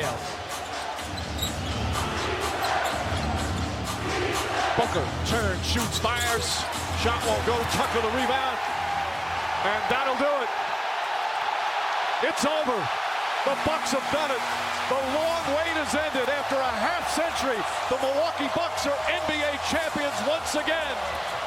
detail. Booker turns, shoots, fires. Shot won't go. Tucker the rebound. And that'll do it. It's over. The Bucks have done it. The long wait has ended. After a half century, the Milwaukee Bucks are NBA champions once again.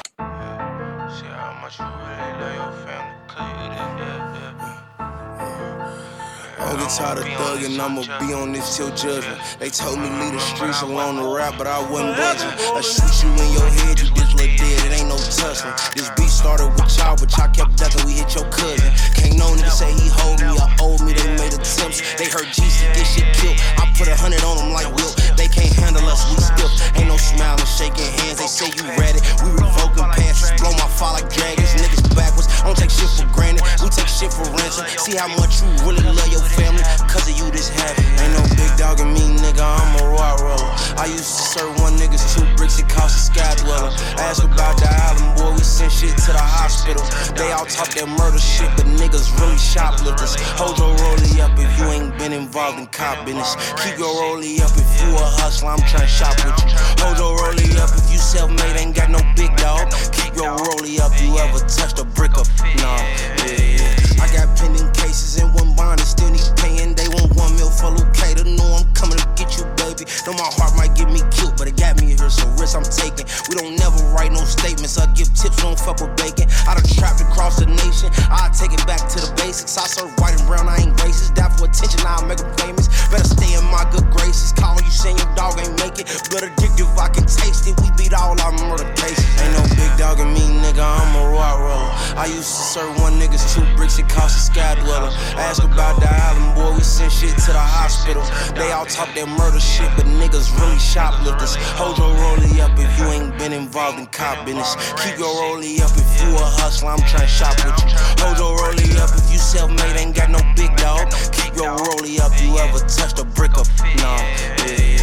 Get tired of thugging, I'ma be on this till judgment. They told me leave the streets alone to rap, but I wasn't budging. I shoot you in your head, you look dead, it ain't no tussling. This beat started with y'all, but y'all kept ducking, we hit your cousin. Can't no nigga say he hold me or owe me, they made attempts. They heard GC get shit killed. I put a hundred on them like Wilt. They can't handle us, we stiff. Ain't no smiling, shaking hands, they say you ready. We revoking passes, blow my fire like dragons, niggas backwards. I don't take shit for granted, we take shit for ransom. See how much you really love your family, cause of you this happen. Ain't no big dog in me, nigga, I'm a raw roller. I used to serve one niggas two bricks, it cost a sky dweller. About the island, boy, we sent shit to the hospital. They all talk that murder shit, but niggas really shoplifters. Hold your rollie up if you ain't been involved in cop business. Keep your rollie up if you a hustler, I'm tryna shop with you. Hold your rollie up if you self-made, ain't got no big dog. Keep your rollie up, if you ever touched a brick of nah, yeah, yeah. I got pending cases and one bond and still need paying. They want one mil for Lucada. Know I'm coming to get you, baby. Know my heart might get me killed, but it got me here, so risk I'm taking. We don't never write no statements. I give tips, don't fuck with bacon. I done trapped across the nation. I take it back to the basics. I serve white and brown, I ain't racist. Die for attention, I'll make 'em famous. Better stay in my good graces. Calling you saying your dog ain't make it. Blood addictive, I can taste it. We beat all our murder cases. Ain't no big dog in me, nigga. I'm a raw roller. I used to serve one niggas two bricks, it cost a sky dweller. Ask about the island, boy, we sent shit to the hospital. They all talk that murder shit, but niggas really shoplifters. Hold your rollie up if you ain't been involved in cop business. Keep your rollie up if you a hustler, I'm tryna shop with you. Hold your rollie up if you self-made, ain't got no big dog. Keep your rollie up, you ever touched a brick of nah, yeah,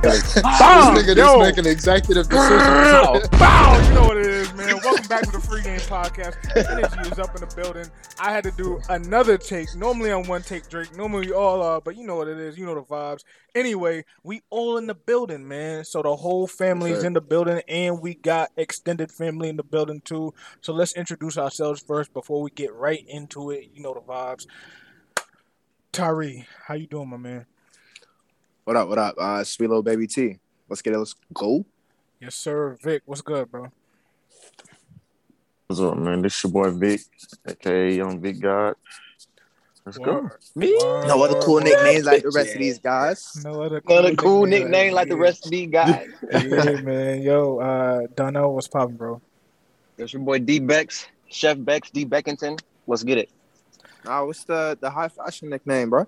this nigga just making executive decisions. Bow! You know what it is, man. Welcome back to the Free Game Podcast. Energy is up in the building. I had to do another take. Normally I'm one take Drake. Normally we all are, but you know what it is. You know the vibes. Anyway, we all in the building, man. So the whole family's sir. in the building, and we got extended family in the building too. So let's introduce ourselves first before we get right into it. You know the vibes. Tyree, how you doing, my man? What up? What up? Uh, sweet little baby T. Let's get it. Let's go. Yes, sir. Vic, what's good, bro? What's up, man? This your boy Vic, aka Young Vic God. Let's go. Me? No other cool word. nicknames like the rest of these guys. No other Another cool nickname nickname like the rest of these guys. yeah, man. Yo, uh, Donnell, what's poppin', bro? There's your boy D Bex, Chef Bex, D Beckington. Let's get it. Nah, what's the the high fashion nickname, bro?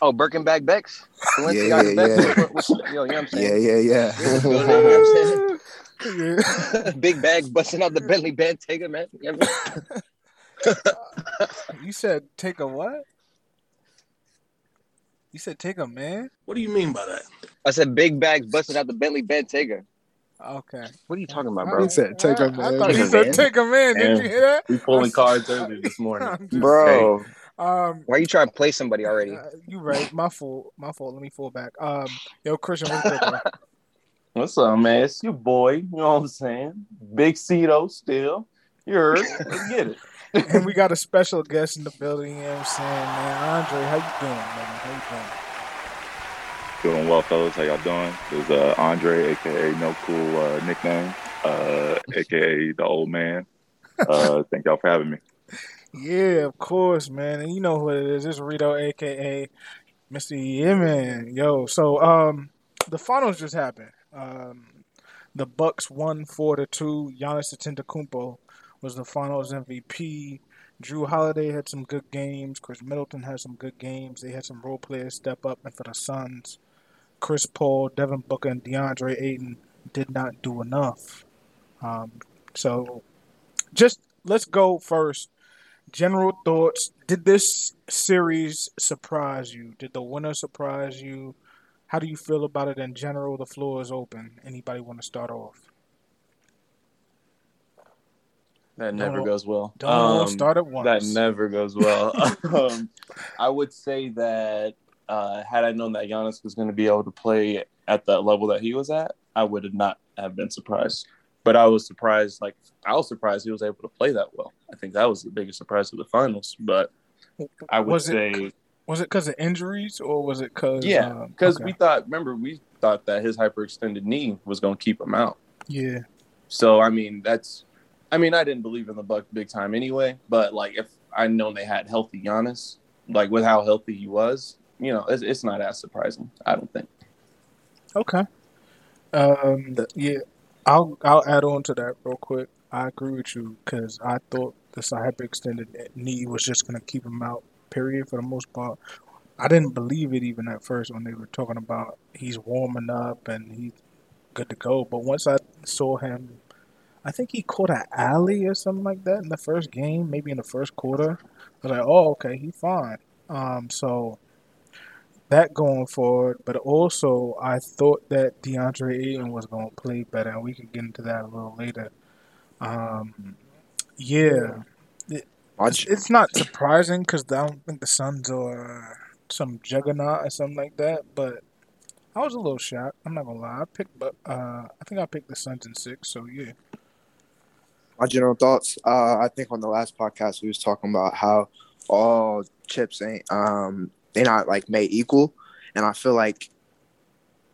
Oh, Birkenback Bex. Yeah, yeah, Bex. yeah. What's- yo, you know what I'm saying? Yeah, saying? yeah, You know what I'm saying? Big bag busting out the Bentley Bentayga, man. You know I mean? you said take a what? You said take a man? What do you mean by that? I said big bags busting out the Bentley Bentayga. Okay. What are you talking about, bro? He said, "Take a I- I man." thought he said take a man. Did Man. you hear that? We pulling cards early this morning. I'm just Bro, Um, why are you trying to play somebody already? uh, you right. My fault. My fault. Let me fall back. Um, yo, Christian, what's good. What's up, man? It's your boy. You know what I'm saying? Big Cito still. You heard? Let's get it. and we got a special guest in the building. You know what I'm saying, man? Andre, how you doing, man? How you doing? Doing well, fellas. How y'all doing? This is uh, Andre, aka No Cool uh, nickname, uh, aka the old man. Uh, thank y'all for having me. Yeah, of course, man. And you know who it is. It's Rito, aka Mr. Yeah, man. Yo, so um, the finals just happened. Um, the Bucks won four to two. Giannis Antetokounmpo was the Finals MVP. Jrue Holiday had some good games. Khris Middleton had some good games. They had some role players step up, and for the Suns, Chris Paul, Devin Booker, and DeAndre Ayton did not do enough. Um, so, just let's go first. General thoughts. Did this series surprise you? Did the winner surprise you? How do you feel about it in general? The floor is open. Anybody want to start off? That never Don't- goes well. Don't Um, start at once. That never goes well. um, I would say that uh, had I known that Giannis was going to be able to play at that level that he was at, I would have not have been surprised. But I was surprised, like I was surprised he was able to play that well. I think that was the biggest surprise of the finals. But I would Was it- say, Was it because of injuries or was it because? yeah, because we thought, remember, we thought that his hyperextended knee was going to keep him out. yeah, So I mean, that's I mean, I didn't believe in the Buck big time anyway, but like if I known they had healthy Giannis, like with how healthy he was, you know, it's, it's not as surprising. I don't think. okay. Um, yeah, I'll I'll add on to that real quick. I agree with you because I thought this hyperextended knee was just gonna keep him out. Period. For the most part, I didn't believe it even at first when they were talking about he's warming up and he's good to go. But once I saw him, I think he caught an alley or something like that in the first game, maybe in the first quarter. I was like, oh, okay, he's fine. Um, so that going forward, but also I thought that DeAndre Ayton was going to play better, and we can get into that a little later. Um, yeah, it's, it's not surprising because I don't think the Suns are some juggernaut or something like that, but I was a little shocked. I'm not gonna lie. I picked, but uh, I think I picked the Suns in six. So yeah, my general thoughts. Uh, I think on the last podcast we was talking about how all chips ain't um they not like made equal, and I feel like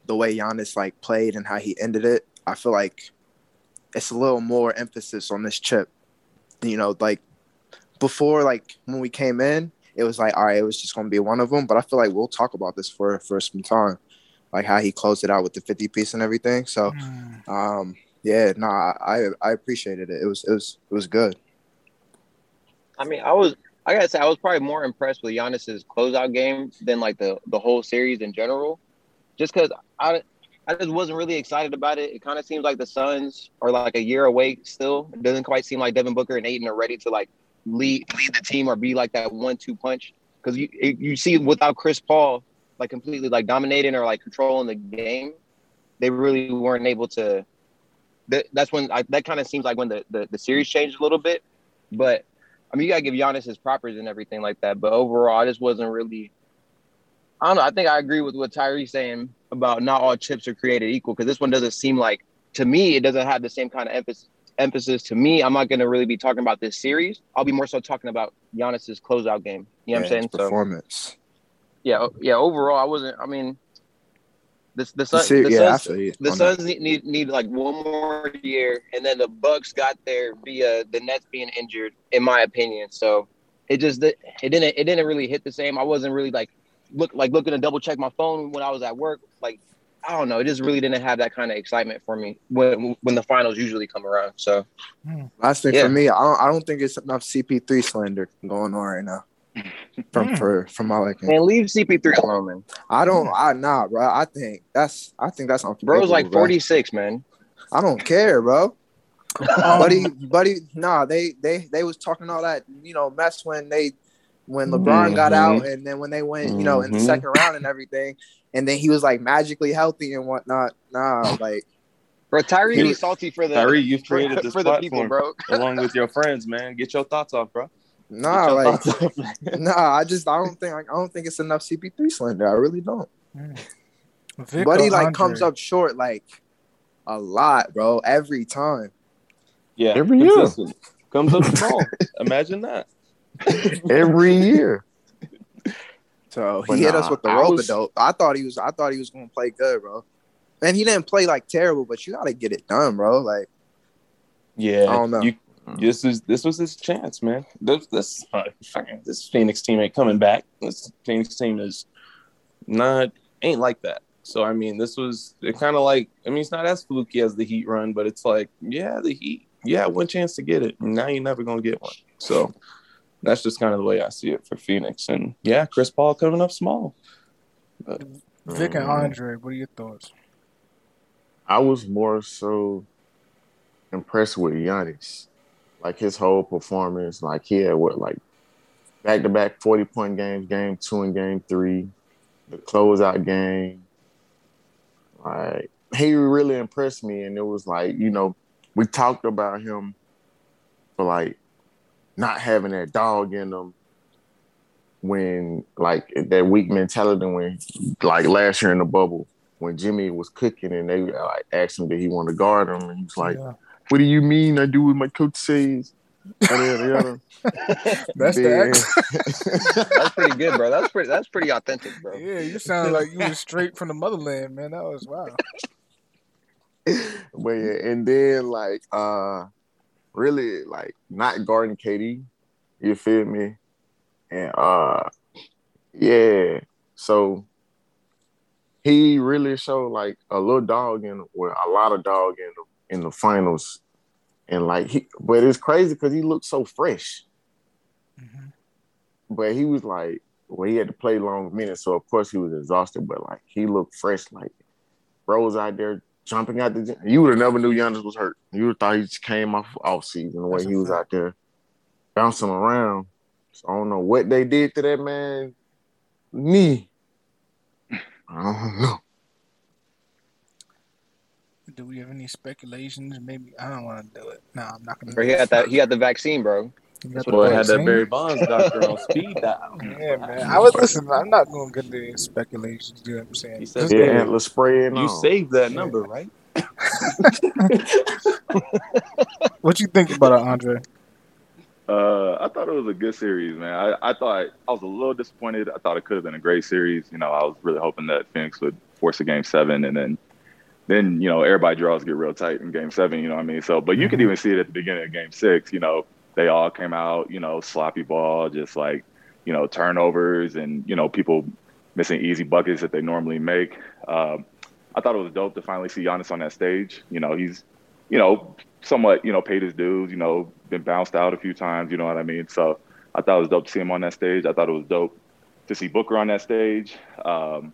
the way Giannis like played and how he ended it, I feel like it's a little more emphasis on this chip. You know, like before, like when we came in, it was like all right, it was just gonna be one of them. But I feel like we'll talk about this for for some time, like how he closed it out with the fifty piece and everything. So. Um, yeah, no, I I appreciated it. It was it was it was good. I mean, I was I gotta say I was probably more impressed with Giannis's closeout game than like the the whole series in general, just because I I just wasn't really excited about it. It kind of seems like the Suns are like a year away still. It doesn't quite seem like Devin Booker and Ayton are ready to like lead lead the team or be like that one two punch because you you see without Chris Paul like completely like dominating or like controlling the game, they really weren't able to. That, that's when I, that kind of seems like when the, the the series changed a little bit, but I mean, you gotta give Giannis his propers and everything like that. But overall, I just wasn't really. I don't know. I think I agree with what Tyree saying about not all chips are created equal because this one doesn't seem like to me it doesn't have the same kind of emphasis. Emphasis to me, I'm not gonna really be talking about this series. I'll be more so talking about Giannis's closeout game. You know what I'm saying? his So performance. yeah, yeah. Overall, I wasn't. I mean, the the, The Sun, the yeah, I Suns, feel the. Suns need, need need like one more year, and then the Bucks got there via the Nets being injured, in my opinion. So it just it didn't it didn't really hit the same. I wasn't really like look like looking to double check my phone when I was at work. Like I don't know, it just really didn't have that kind of excitement for me when when the finals usually come around. So hmm. Last thing Yeah. for me, I don't I don't think it's enough CP3 slander going on right now. From Hmm. for from my liking. And leave CP3 alone, man. I don't I nah, bro. I think that's I think that's unforgivable, Bro's like bro. 46, man. I don't care, bro. Um, buddy, buddy, nah, they they they was talking all that, you know, mess when they when LeBron got Mhm. out and then when they went, you know, in the Mhm. second round and everything, and then he was like magically healthy and whatnot. Nah, like Bro, Tyree You- be salty for the Tyree, you've for, created this for the people, platform bro. along with your friends, man. Get your thoughts off, bro. Get nah, like thoughts nah, I just I don't think I don't think it's enough CP3 slander. I really don't. Mm. Vic Buddy or like comes up short like a lot, bro, every time. Yeah, Every year. comes up small. Imagine that. every year. So But he hit us with the I rope was- dope. I thought he was I thought he was gonna play good, bro. And he didn't play like terrible, but you gotta get it done, bro. Like Yeah, I don't know. You, this is this was his chance, man. This this uh, this Phoenix team ain't coming back. This Phoenix team is not ain't like that. So I mean, this was it kind of like I mean, it's not as fluky as the Heat run, but it's like yeah, the Heat, yeah, one chance to get it. Now you're never gonna get one. So that's just kind of the way I see it for Phoenix. And yeah, Chris Paul coming up small. But, Vic and Mm. Andre, what are your thoughts? I was more so impressed with Giannis, like his whole performance. Like he had what, like back to back forty point games, game two and game three, the closeout game. Like he really impressed me, and it was like you know we talked about him for like not having that dog in them when like that weak mentality when like last year in the bubble when Jimmy was cooking and they like asked him did he want to guard him and he was like, Yeah. "What do you mean? I do what my coach says." Yada, yada, yada. That's the accent. That's pretty good, bro. That's pretty. That's pretty authentic, bro. Yeah, you sound like you was straight from the motherland, man. That was wow. but yeah, and then like uh really like not guarding KD, you feel me? And uh yeah, so he really showed like a little dog in well, a lot of dog in the in the finals. And like he but it's crazy because he looked so fresh. Mhm. But he was like well, he had to play long minutes, so of course he was exhausted, but like he looked fresh, like bro was out there jumping out the gym. You would have never knew Giannis was hurt. You would have thought he just came off off season the way That's he was fact. out there bouncing around. So I don't know what they did to that man. Me. I don't know. Do we have any speculations? Maybe I don't want to do it. No, I'm not gonna. Bro, he it. had that. He had the vaccine, bro. That's what Boy, it had that? Barry Bonds doctor on speed dial. Yeah, man. I was listen. I'm not going to get into any speculations. You know what I'm saying? He said, Just Yeah, go- antler spray and You all. saved that number, right? what you think about it, Andre? Uh, I thought it was a good series, man. I, I thought I was a little disappointed. I thought it could have been a great series. You know, I was really hoping that Phoenix would force a game seven, and then, then you know, everybody draws get real tight in game seven. You know what I mean? So, but you could even see it at the beginning of game six. You know, they all came out. You know, sloppy ball, just like you know, turnovers, and you know, people missing easy buckets that they normally make. Um, I thought it was dope to finally see Giannis on that stage. You know, he's you know, somewhat, you know, paid his dues, you know, been bounced out a few times, you know what I mean? So I thought it was dope to see him on that stage. I thought it was dope to see Booker on that stage. Um,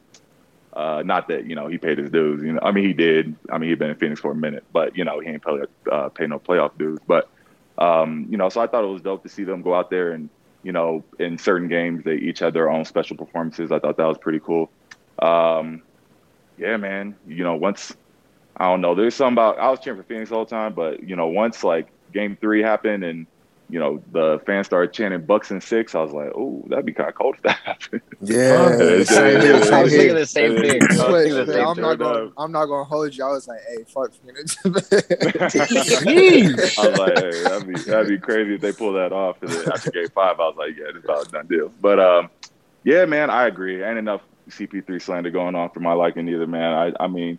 uh, not that, you know, he paid his dues, you know, I mean, he did. I mean, he'd been in Phoenix for a minute, but, you know, he ain't probably uh, pay no playoff dues. But, um, you know, so I thought it was dope to see them go out there and, you know, in certain games, they each had their own special performances. I thought that was pretty cool. Um, yeah, man, you know, once, I don't know. There's something about I was cheering for Phoenix all the time, but you know, once like game three happened and you know the fans started chanting Bucks and six, I was like, oh, that'd be kind of cold if that happened. Yeah, Yeah, same yeah, yeah, I was here. thinking the same thing. I was But- thinking the but same I'm thing. not going. I'm not going to hold you. I was like, "Hey, fuck Phoenix." Jeez. I was like, hey, that'd be that'd be crazy if they pull that off. And then after game five, I was like, yeah, this is about a done deal. But um, yeah, man, I agree. Ain't enough CP3 slander going on for my liking either, man. I I mean,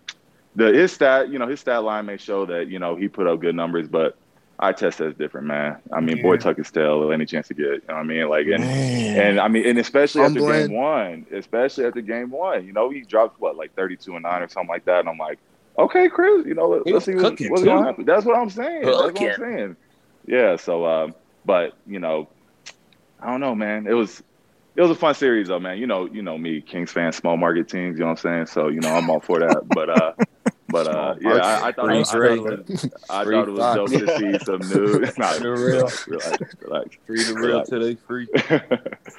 the his stat, you know, his stat line may show that you know he put up good numbers, but I test that's different, man. I mean, boy Yeah. tuck his tail any chance to get. You know what I mean? Like, and Man. and I mean, and especially after Humbling. game one, especially after game one, you know, he dropped what like thirty-two and nine or something like that, and I'm like, okay, Chris, you know, let, He us see what, what's going to happen. That's what I'm saying. That's what I'm saying. Yeah. So, um, but you know, I don't know, man. It was it was a fun series though, man. You know, you know me, Kings fan, small market teams. You know what I'm saying? So, you know, I'm all for that. But uh, but uh, yeah, I, I thought it was, I thought it was, I thought it was dope to see some new. Nah, For real. relax, relax. Free the real Relax. till they free.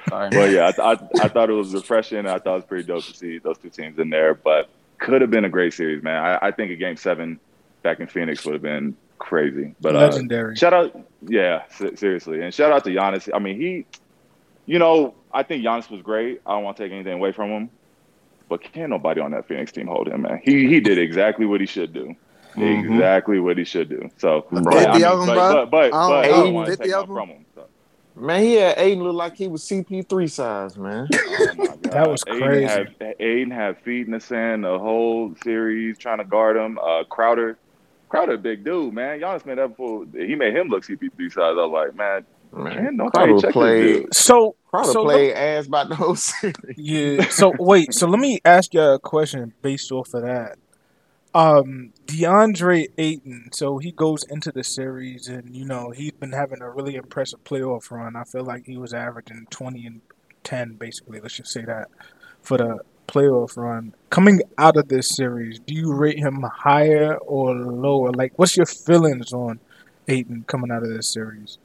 Sorry, But yeah, I, I, I thought it was refreshing. I thought it was pretty dope to see those two teams in there. But could have been a great series, man. I, I think a game seven back in Phoenix would have been crazy. But uh, Legendary. shout out, yeah, seriously, and shout out to Giannis. I mean, he, you know, I think Giannis was great. I don't want to take anything away from him, but can't nobody on that Phoenix team hold him, man. He he did exactly what he should do. Mhm. Exactly what he should do. So, Bro. but, I mean, of 'em, but, bro. but, but, but I I don't don't want to take of from him. So. Man, he had Ayton look like he was CP3 size, man. Oh. That was Ayton crazy. Had, Ayton had feet in the sand the whole series trying to guard him. Uh, Crowder, Crowder, big dude, man. Giannis made that fool. He made him look CP3 size. I was like, man, Man, man, nobody Crowder check this played. dude. So, Crowder so played ass about the whole series. Yeah. So wait. So let me ask you a question based off of that. Um, DeAndre Ayton. So he goes into the series, and you know he's been having a really impressive playoff run. I feel like he was averaging twenty and ten, basically. Let's just say that for the playoff run. Coming out of this series, do you rate him higher or lower? Like, what's your feelings on Ayton coming out of this series?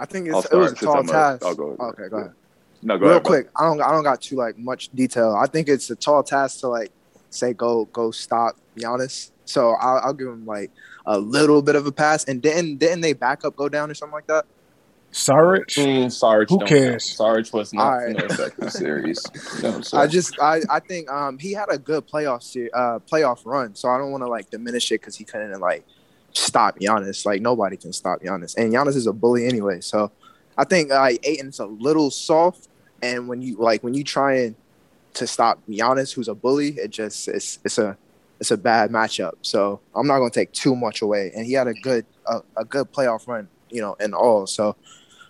I think it's, it was a tall a- task. I'll go ahead. Okay, go ahead. No, go Real ahead. bro. quick, I don't I don't got too like much detail. I think it's a tall task to like say go go stop Giannis So I'll, I'll give him like a little bit of a pass. And then didn't they backup go down or something like that? Saric. Mm, Sarge, Who don't cares? count. Sarge was not All right. no effective series. No, sir. I just I, I think um he had a good playoff se- uh playoff run, so I don't want to like diminish it because he couldn't like stop Giannis. Like nobody can stop Giannis, and Giannis is a bully anyway. So I think like Ayton's a little soft, and when you like when you trying to stop Giannis, who's a bully, it just it's it's a it's a bad matchup. So I'm not gonna take too much away, and he had a good a, a good playoff run, you know, in all. So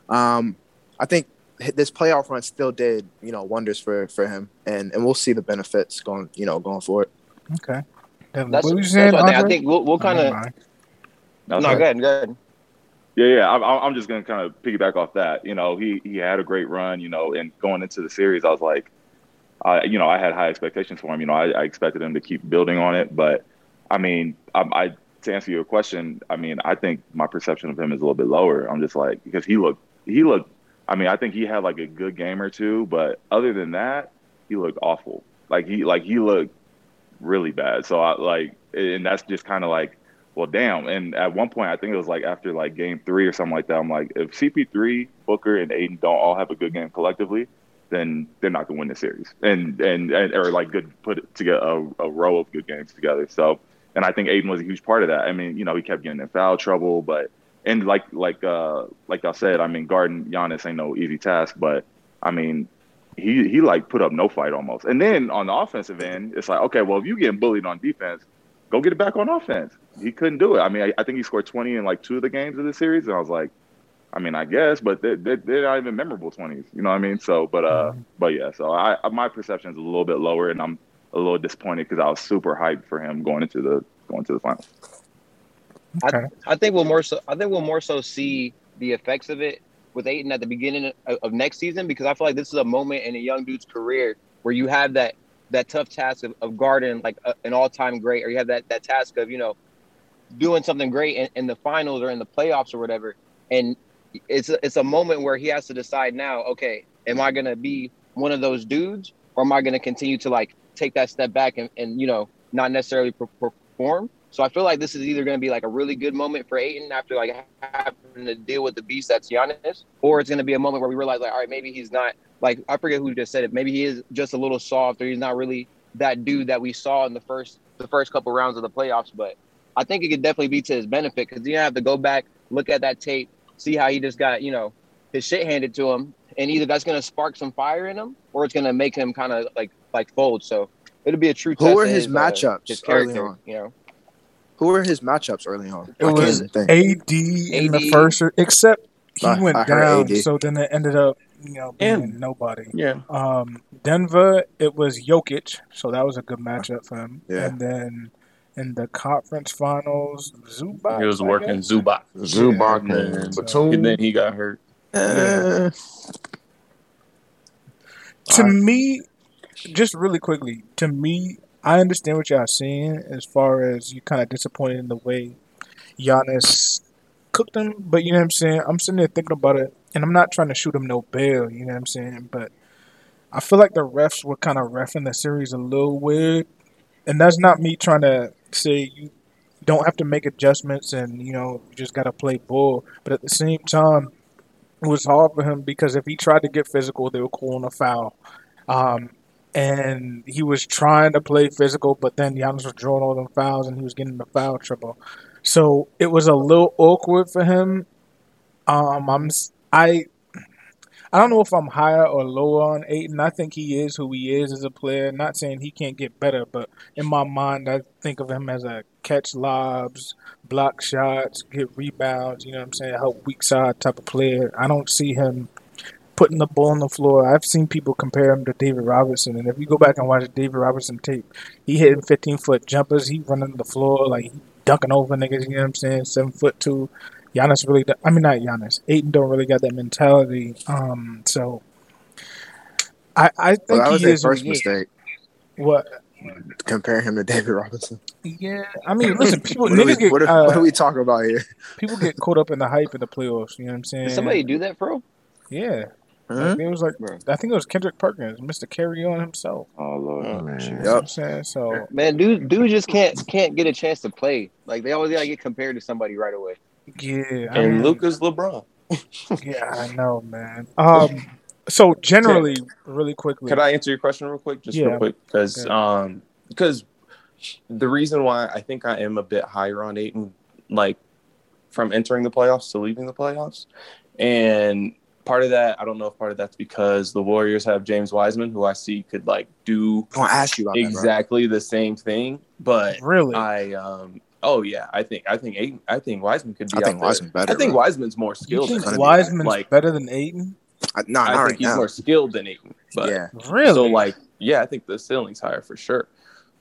um I think this playoff run still did you know wonders for for him, and and we'll see the benefits going you know going forward. Okay. That's, what that's saying? what I think. I Andre? think we'll, we'll kind of. No, sorry. go ahead, go ahead. Yeah, yeah. I'm, I'm just gonna kind of piggyback off that. You know, he he had a great run. You know, and going into the series, I was like, I you know, I had high expectations for him. You know, I, I expected him to keep building on it. But I mean, I, I to answer your question, I mean, I think my perception of him is a little bit lower. I'm just like because he looked he looked. I mean, I think he had like a good game or two, but other than that, he looked awful. Like he like he looked really bad. So I like, and that's just kind of like well, damn. And at one point, I think it was like after like game three or something like that. I'm like, if CP3, Booker, and Ayton don't all have a good game collectively, then they're not gonna win the series. And and, and or like good put together a, a row of good games together. So, and I think Ayton was a huge part of that. I mean, you know, he kept getting in foul trouble, but and like like uh like I said, I mean, guarding Giannis ain't no easy task, but I mean. He, he like put up no fight almost, and then on the offensive end, it's like okay, well if you getting bullied on defense, go get it back on offense. He couldn't do it. I mean, I, I think he scored 20 in like two of the games of the series, and I was like, I mean, I guess, but they're, they're, they're not even memorable 20s. You know what I mean? So, but uh, but yeah. So I my perception is a little bit lower, and I'm a little disappointed because I was super hyped for him going into the going to the finals. Okay. I think we'll more so. I think we'll more so see the effects of it with Ayton at the beginning of, of next season because I feel like this is a moment in a young dude's career where you have that that tough task of, of guarding like a, an all time great, or you have that that task of you know doing something great in, in the finals or in the playoffs or whatever. And it's a, it's a moment where he has to decide now. Okay, am I gonna be one of those dudes, or am I gonna continue to like take that step back and, and you know not necessarily per- perform? So I feel like this is either going to be like a really good moment for Ayton after like having to deal with the beast that's Giannis, or it's going to be a moment where we realize like, all right, maybe he's not like I forget who just said it. Maybe he is just a little soft, or he's not really that dude that we saw in the first the first couple rounds of the playoffs. But I think it could definitely be to his benefit because you have to go back, look at that tape, see how he just got you know his shit handed to him, and either that's going to spark some fire in him, or it's going to make him kind of like like fold. So it'll be a true. Who test are of his uh, matchups his early character, on? you know. Who were his matchups early on? It I was can't. AD in the first, except he I- went I down, AD. so then it ended up, you know, being And- nobody. yeah. Um, Denver, it was Jokic, so that was a good matchup for him. Yeah. And then in the conference finals, Zubac. He was working guess? Zubac. Zubac And and then- Batum. And then he got hurt. Uh, To me, just really quickly, to me, I understand what y'all saying as far as you kind of disappointed in the way Giannis cooked him, but you know what I'm saying? I'm sitting there thinking about it, and I'm not trying to shoot him no bail, you know what I'm saying? But I feel like the refs were kind of refing the series a little weird, and that's not me trying to say you don't have to make adjustments and you know you just got to play ball, but at the same time, it was hard for him because if he tried to get physical, they were calling a foul. Um, and he was trying to play physical, but then Giannis was drawing all them fouls and he was getting the foul trouble. So it was a little awkward for him. Um, I'm I I don't know if I'm higher or lower on Ayton. I think he is who he is as a player. Not saying he can't get better, but in my mind, I think of him as a catch lobs, block shots, get rebounds. You know what I'm saying? Help weak side type of player. I don't see him putting the ball on the floor. I've seen people compare him to David Robertson, and if you go back and watch David Robertson tape, he hitting 15 foot jumpers. He running the floor like dunking over niggas. You know what I'm saying? Seven foot two. Giannis really, do- I mean not Giannis. Ayton don't really got that mentality. Um, so I I think well, that was he is first he mistake. What? Compare him to David Robinson. Yeah, I mean, listen, people What are, we, get what, are, what are uh, we talking about here? people get caught up in the hype of the playoffs. You know what I'm saying? Did somebody do that, bro? Yeah, Like, it was like Bro. I think it was Kendrick Perkins, Mr. Carry On himself. Oh lord. Oh, man. You know what Yep. I'm saying? So Man, dude, dude just can't can't get a chance to play. Like they always gotta get compared to somebody right away. Yeah, I And mean, Luka's LeBron. Yeah, I know, man. Um, so generally, really quickly, Could I answer your question real quick? Just Yeah. real quick, because Good. um, because the reason why I think I am a bit higher on Ayton, like from entering the playoffs to leaving the playoffs, and part of that, I don't know if part of that's because the Warriors have James Wiseman, who I see could like do I want ask you about that, exactly the same thing, but really, I um. Oh yeah, I think I think Ayton, I think Wiseman could be. bro. I think there. Wiseman better. I think bro. Wiseman's more you skilled. think than gonna be Wiseman's like better than Ayton? I, nah, I think right he's now. more skilled than Ayton. But yeah, Really? so like, yeah, I think the ceiling's higher for sure.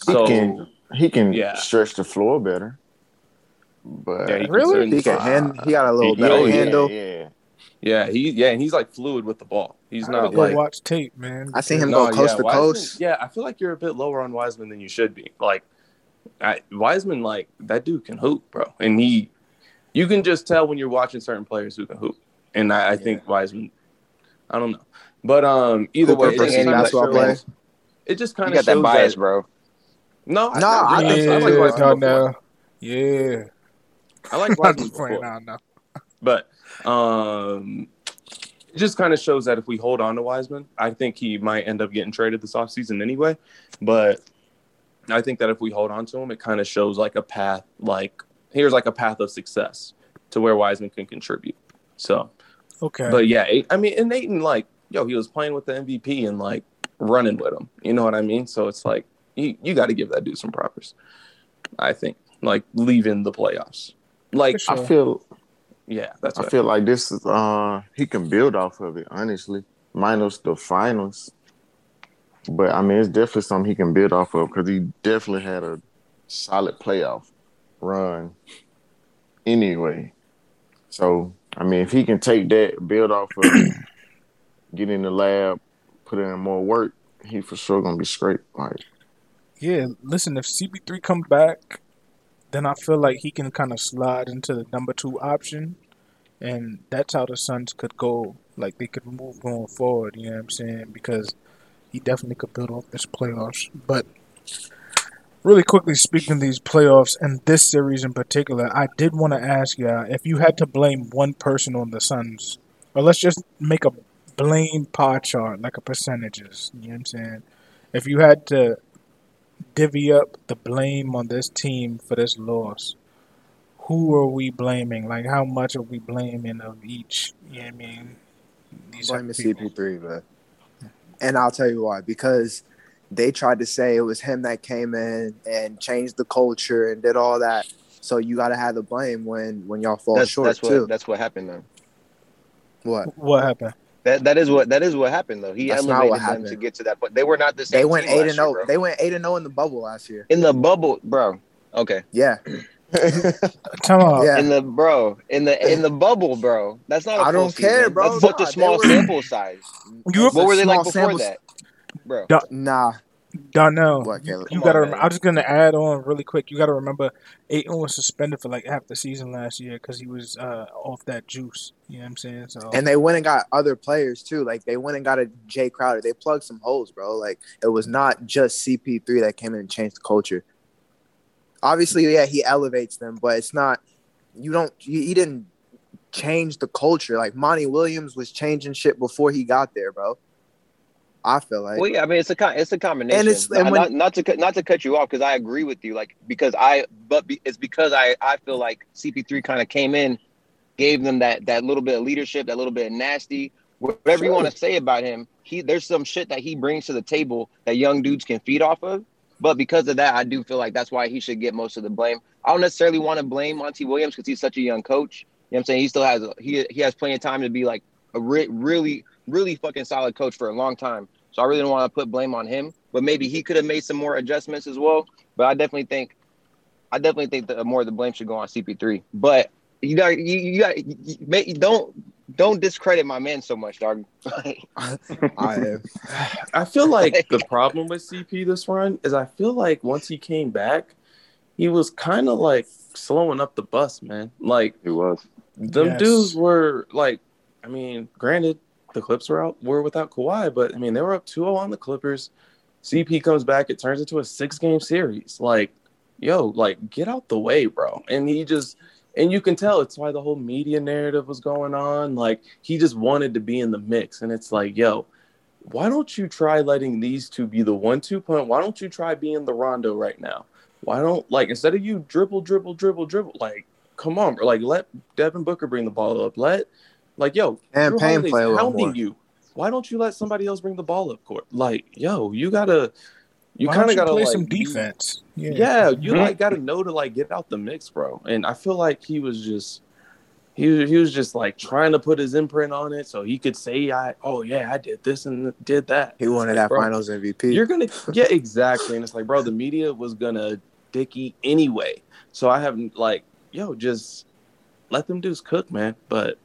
He So can he can Yeah. stretch the floor better. But yeah, he Really? he can Uh, hand. He got a little he- better oh, yeah, handle. Yeah, Yeah, he yeah, and he's like fluid with the ball. He's I gotta not go like watch tape, man. I see him no, go coast yeah, to Wiseman- coast. Yeah, I feel like you're a bit lower on Wiseman than you should be. Like, I, Wiseman, like that dude can hoop, bro, and he, you can just tell when you're watching certain players who can hoop, and I, I think Wiseman, I don't know, but um, either Hooper way, it versus just kinda basketball shows- player? It just You kind got of that bias, that. bro. No, No, I I, think I, so. like Yeah, Wiseman before. Darnell. Yeah, I like I'm Wiseman just playing. I know. But um, it just kind of shows that if we hold on to Wiseman, I think he might end up getting traded this offseason anyway. But I think that if we hold on to him, it kind of shows like a path, like here's like a path of success to where Wiseman can contribute. So, Okay, but yeah, I mean, and Ayton, like, yo, he was playing with the MVP and like running with him. You know what I mean? So it's like, you, you got to give that dude some props. I think, like leaving the playoffs. Like, For I feel yeah, that's I what feel like this is uh he can build off of it, honestly. Minus the finals. But I mean it's definitely something he can build off of because he definitely had a solid playoff run anyway. So I mean if he can take that, build off of get in the lab, put in more work, he for sure gonna be straight. Like yeah. Listen, if CP3 comes back, then I feel like he can kind of slide into the number two option, and that's how the Suns could go. Like they could move going forward. You know what I'm saying? Because he definitely could build off this playoffs. But really quickly speaking of these playoffs and this series in particular, I did want to ask you if you had to blame one person on the Suns, or let's just make a blame pie chart, like a percentages. You know what I'm saying? If you had to divvy up the blame on this team for this loss, who are we blaming? Like, how much are we blaming of each? You know what I mean? These Blame the people. CP3, but and I'll tell you why. Because they tried to say it was him that came in and changed the culture and did all that. So you got to have the blame when when y'all fall That's short that's too. what that's what happened though. what What happened? That that is what that is what happened though. He That's not elevated what them to get to that point. They were not the same. they went team eight last and oh. zero. bro. They went eight and zero in the bubble last year. in the bubble, bro. Okay, Yeah, Come on. yeah. in the bro, in the in the bubble, bro. That's not. I I don't care, bro. That's such Nah, a small they were- sample size. You It's What were they like small before sample- that, bro? Nah, Darnell, What, you, Caleb? you Come gotta. on, Rem- man. I'm just gonna add on really quick. You gotta remember, Ayton was suspended for like half the season last year because he was uh, off that juice. You know what I'm saying? So and they went and got other players too. Like they went and got a Jae Crowder. They plugged some holes, bro. Like it was not just CP3 that came in and changed the culture. Obviously, yeah, he elevates them, but it's not. You don't. You, he didn't change the culture. Like Monty Williams was changing shit before he got there, bro. I feel like. Well, yeah, I mean, it's a it's a combination. it's- and when- not, not to cut not to cut you off because I agree with you. Like because I, but be, it's because I I feel like CP3 kind of came in, gave them that that little bit of leadership, that little bit of nasty, whatever you want to say about him. He there's some shit that he brings to the table that young dudes can feed off of. But because of that, I do feel like that's why he should get most of the blame. I don't necessarily want to blame Monty Williams because he's such a young coach. You know what I'm saying? He still has he he has plenty of time to be like a re- really really fucking solid coach for a long time. So I really don't want to put blame on him, but maybe he could have made some more adjustments as well. But I definitely think, I definitely think that more of the blame should go on CP3. But you got you, you got you, don't don't discredit my man so much, dog. I, I feel like the problem with CP this run is I feel like once he came back, he was kind of like slowing up the bus, man. Like it was. them Yes. dudes were like, I mean, granted, the Clips were out were without Kawhi, but I mean they were up 2-0 on the Clippers. CP comes back, it turns into a six game series. Like, yo, like get out the way, bro. And he just and you can tell it's why the whole media narrative was going on. Like he just wanted to be in the mix. And it's like, yo, why don't you try letting these two be the one two point? Why don't you try being the Rondo right now? Why don't like instead of you dribble, dribble, dribble, dribble, like come on, bro. Like let Devin Booker bring the ball up. Let like yo, And Payne play a little more. you. Why don't you let somebody else bring the ball up court? Like, yo, you gotta you kind of gotta play like some be- defense? Yeah. yeah, you like got to know to like get out the mix, bro. And I feel like he was just he was- he was just like trying to put his imprint on it so he could say I oh yeah I did this and did that. He wanted that Bro, Finals MVP. You're gonna yeah exactly, and it's like bro, the media was gonna dicky anyway. So I haven't like yo just let them dudes cook, man. But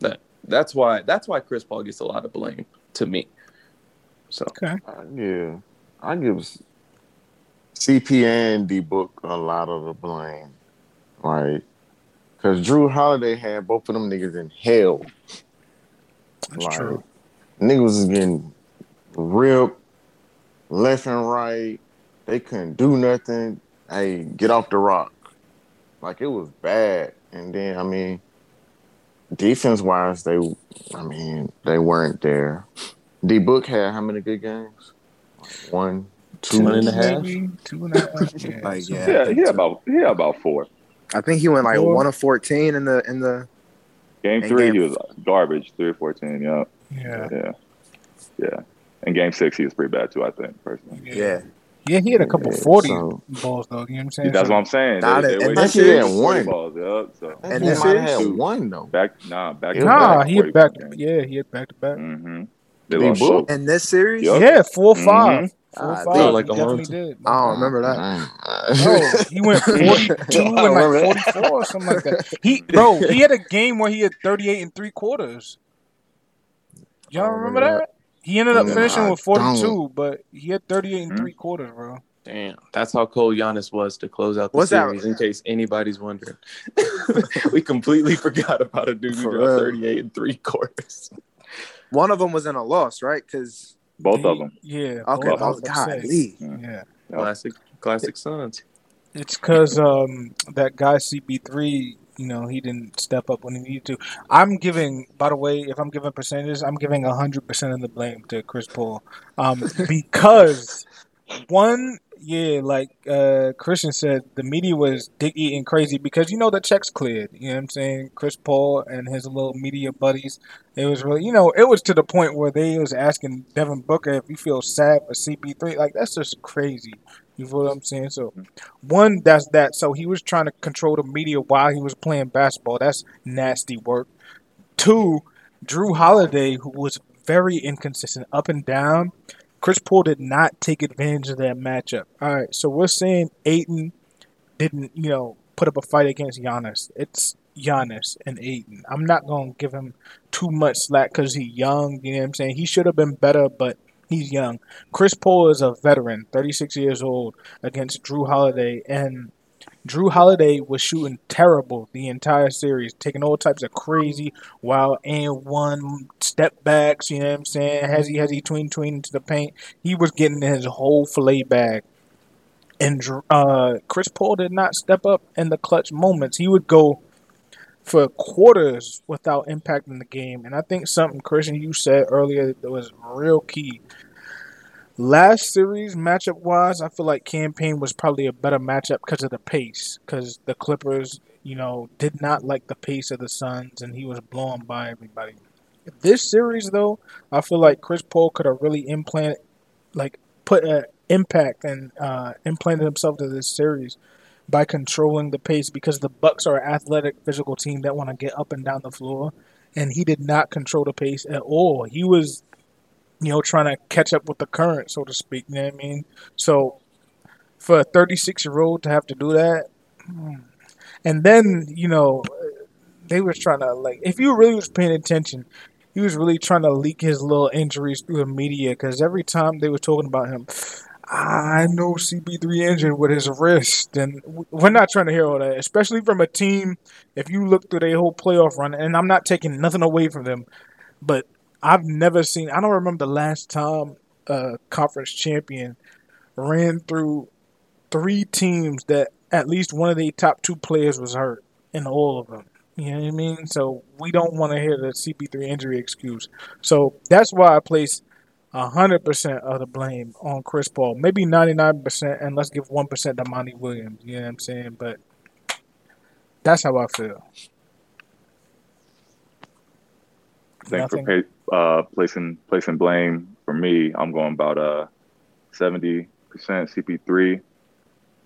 that that's why that's why Chris Paul gets a lot of blame to me. So Okay. I give I give CP and D Book a lot of the blame. Like, cause Jrue Holiday had both of them niggas in hell. That's like, true. Niggas was getting ripped left and right. They couldn't do nothing. Hey, get off the rock. Like it was bad. And then I mean, defense wise, they I mean, they weren't there. D Book had how many good games? Like one, two, One and a half. Maybe two and a half. Yeah. Like, so- yeah. Yeah, he had about he had about four. I think he went like Four. one of fourteen in the in the. Game And three, game- he was garbage. Three or fourteen. Yeah, Yeah. yeah, yeah. And game six, he was pretty bad too. I think personally. Yeah, Yeah, he had a couple Yeah, 40 so- balls, though. You know what I'm saying? That's So- what I'm saying. Nah, They, and they that wasted series- 40 one. balls. Yep. So And And this might have had one though. back, nah, back. It Nah, was he had back. Mm-hmm. Yeah, he had back to back. They D lost Book. both. in this series, Yup. Yeah, four five. Four Ah, five. dude, like he definitely did. I don't remember that. No, he went 42 and I like 44 or something like that. He, bro, he had a game where he had 38 and three quarters. Y'all remember remember that? He ended up Nah, finishing I with 42, don't. but he had 38 and Mhm. three quarters, bro. Damn, that's how cold Giannis was to close out the What's that? series. In case anybody's wondering, we completely forgot about a dude who For 38 and three quarters. One of them was in a loss, right? Because Both of them. Yeah. okay, both oh, of them said. golly, Yeah. Classic, classic Suns. It's because um, that guy CP3, you know, he didn't step up when he needed to. I'm giving, by the way, if I'm giving percentages, I'm giving 100% of the blame to Chris Paul. Um, because, one, yeah, like uh, Christian said, the media was dick eating crazy because, you know, the checks cleared. You know what I'm saying? Chris Paul and his little media buddies. It was really, you know, it was to the point where they was asking Devin Booker if he feels sad for CP3. Like, that's just crazy. You feel what I'm saying? So, one, that's that. So he was trying to control the media while he was playing basketball. That's nasty work. Two, Jrue Holiday, who was very inconsistent, up and down. Chris Paul did not take advantage of that matchup. All right, so we're saying Ayton didn't, you know, put up a fight against Giannis. It's Giannis and Ayton. I'm not gonna give him too much slack because he's young. You know what I'm saying? He should have been better, but he's young. Chris Paul is a veteran, 36 years old, against Jrue Holiday, and Jrue Holiday was shooting terrible the entire series, taking all types of crazy wild and one step backs. You know what I'm saying? Has he has he tween tween into the paint? He was getting his whole fillet bag. And uh, Chris Paul did not step up in the clutch moments. He would go for quarters without impacting the game. And I think something Christian you said earlier that was real key. Last series matchup wise, I feel like Cam Payne was probably a better matchup because of the pace. Because the Clippers, you know, did not like the pace of the Suns, and he was blown by everybody. This series, though, I feel like Chris Paul could have really implanted, like, put an impact and uh, implanted himself to this series by controlling the pace. Because the Bucks are an athletic, physical team that want to get up and down the floor, and he did not control the pace at all. He was you know, trying to catch up with the current, so to speak. You know what I mean? So for a 36 year old to have to do that, hmm. and then you know, they was trying to like, if you really was paying attention, he was really trying to leak his little injuries through the media because every time they were talking about him. I know CP3 engine with his wrist, and we're not trying to hear all that, especially from a team. If you look through their whole playoff run, and I'm not taking nothing away from them, but I've never seen. I don't remember the last time a conference champion ran through three teams that at least one of the top two players was hurt in all of them. You know what I mean? So we don't want to hear the CP3 injury excuse. So that's why I place hundred percent of the blame on Chris Paul. Maybe ninety nine percent, and let's give one percent to Monty Williams. You know what I'm saying? But that's how I feel. I think for. Uh, placing placing blame for me, I'm going about uh seventy percent CP3,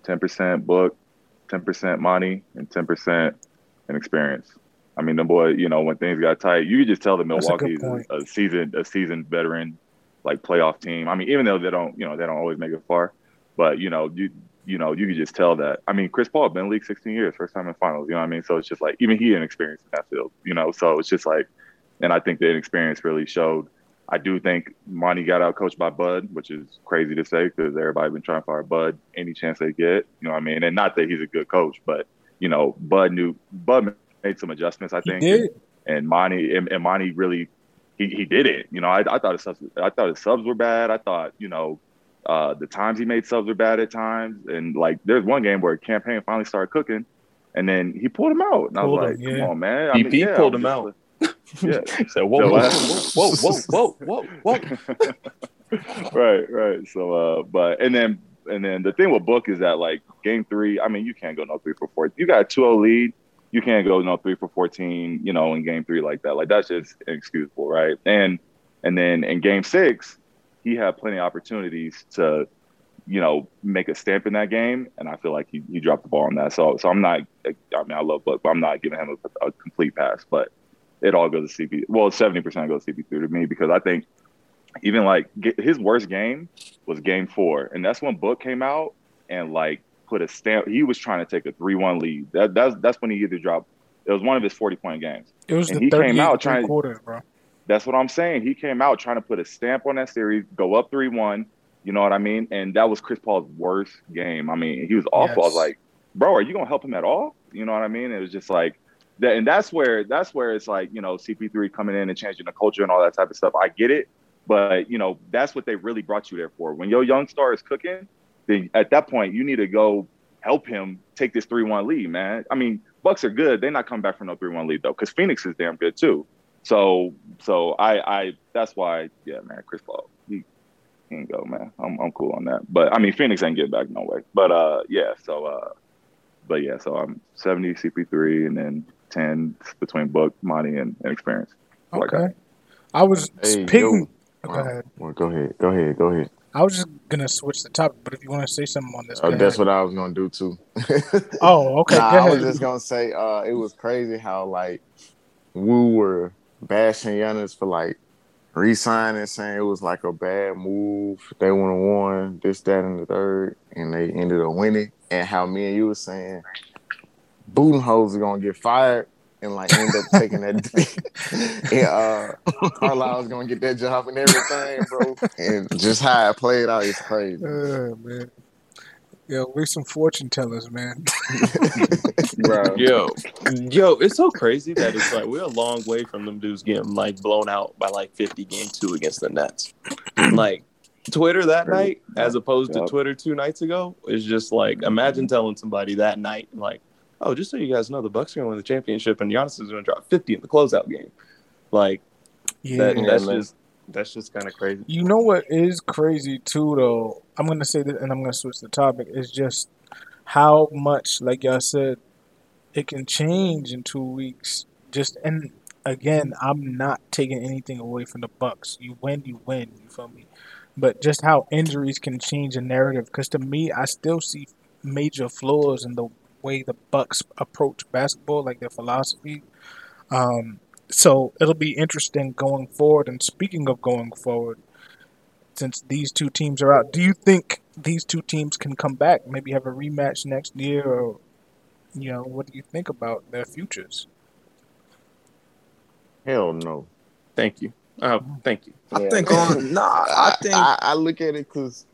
ten percent book, ten percent money, and ten percent inexperience. I mean, the boy, you know, when things got tight, you could just tell the That's a Milwaukee's a, seasoned a seasoned veteran, like playoff team. I mean, even though they don't, you know, they don't always make it far, but you know, you you know, you could just tell that. I mean, Chris Paul been in the league 16 years, first time in finals. You know what I mean? So it's just like even he inexperienced in that field. You know, so it's just like, and I think the inexperience really showed. I do think Monty got out coached by Bud, which is crazy to say because everybody been trying to fire Bud any chance they get. You know what I mean? And not that he's a good coach, but you know, Bud knew Bud made some adjustments. I He think did. and Monty and, and Monty really he, he did it. You know, I, I thought his subs I thought his subs were bad. I thought you know uh, the times he made subs were bad at times. And like there's one game where Cam Payne finally started cooking, and then he pulled him out, and I Pulled was him, like, yeah. come on, man. PP yeah, pulled I'm him just out. like- yeah. So whoa, whoa, uh, whoa, whoa, whoa, whoa, whoa, whoa. right, right. So, uh, but and then and then the thing with Book is that like game three, I mean, you can't go no three for four. You got a 2-0 lead, you can't go no three for fourteen, you know, in game three like that. Like that's just inexcusable, right? And and then in game six, he had plenty of opportunities to, you know, make a stamp in that game, and I feel like he, he dropped the ball on that. So so I'm not. I mean, I love Book, but I'm not giving him a, a complete pass. But it all goes to CP. Well, seventy percent goes to CP3 to me because I think even like his worst game was game four, and that's when Book came out and like put a stamp. He was trying to take a three-one lead. That that's that's when he either dropped. It was one of his forty-point games. It was And the he came out trying- quarters, bro. That's what I'm saying. He came out trying to put a stamp on that series, go up three-one. You know what I mean? And that was Chris Paul's worst game. I mean, he was awful. I was like, bro, are you gonna help him at all? You know what I mean? It was just like that, and that's where that's where it's like you know CP3 coming in and changing the culture and all that type of stuff. I get it, but you know that's what they really brought you there for. When your young star is cooking, then at that point you need to go help him take this three-one lead, man. I mean, Bucks are good. They're not coming back from no three-one lead though, because Phoenix is damn good too. So so I I that's why yeah man Chris Paul he, can go man I'm I'm cool on that but I mean Phoenix ain't get back no way but uh yeah so uh but yeah so I'm 70 CP3 and then 10 between book money and, and experience Like Okay. I was Hey, picking. yo. Go ahead. Well, go ahead. Go ahead. Go ahead. I was just gonna switch the topic, but if you want to say something on this, Oh, that's what I was gonna do too. Oh, okay. Nah, go I was just gonna say, uh, it was crazy how like we were bashing Giannis for like re-signing, saying it was like a bad move. They would have won this, that, and the third, and they ended up winning. And how me and you were saying, Budenholzer gonna get fired and like end up taking that. and uh, Carlisle's gonna get that job and everything, bro. And just how it played out is crazy. Uh, man. Yo, we some fortune tellers, man. bro. Yo, yo, it's so crazy that it's like we're a long way from them dudes getting like blown out by like 50 game two against the Nets. like Twitter that night, as opposed to Twitter two nights ago, is just like imagine telling somebody that night, like, oh, just so you guys know, the Bucks are gonna win the championship and Giannis is gonna drop 50 in the closeout game. Like Yeah. that, that's man. just that's just kind of crazy. You know what is crazy too, though. I'm gonna say that, and I'm gonna switch the topic. Is just how much, like y'all said, it can change in two weeks. Just and again, I'm not taking anything away from the Bucks. You win, you win. You feel me? But just how injuries can change a narrative. Because to me, I still see major flaws in the way the Bucks approach basketball, like their philosophy. Um, so it'll be interesting going forward. And speaking of going forward, since these two teams are out, do you think these two teams can come back? Maybe have a rematch next year, or you know, what do you think about their futures? Hell no. Thank you. Oh, thank you. I Yeah. think on nah, I think I, I look at it because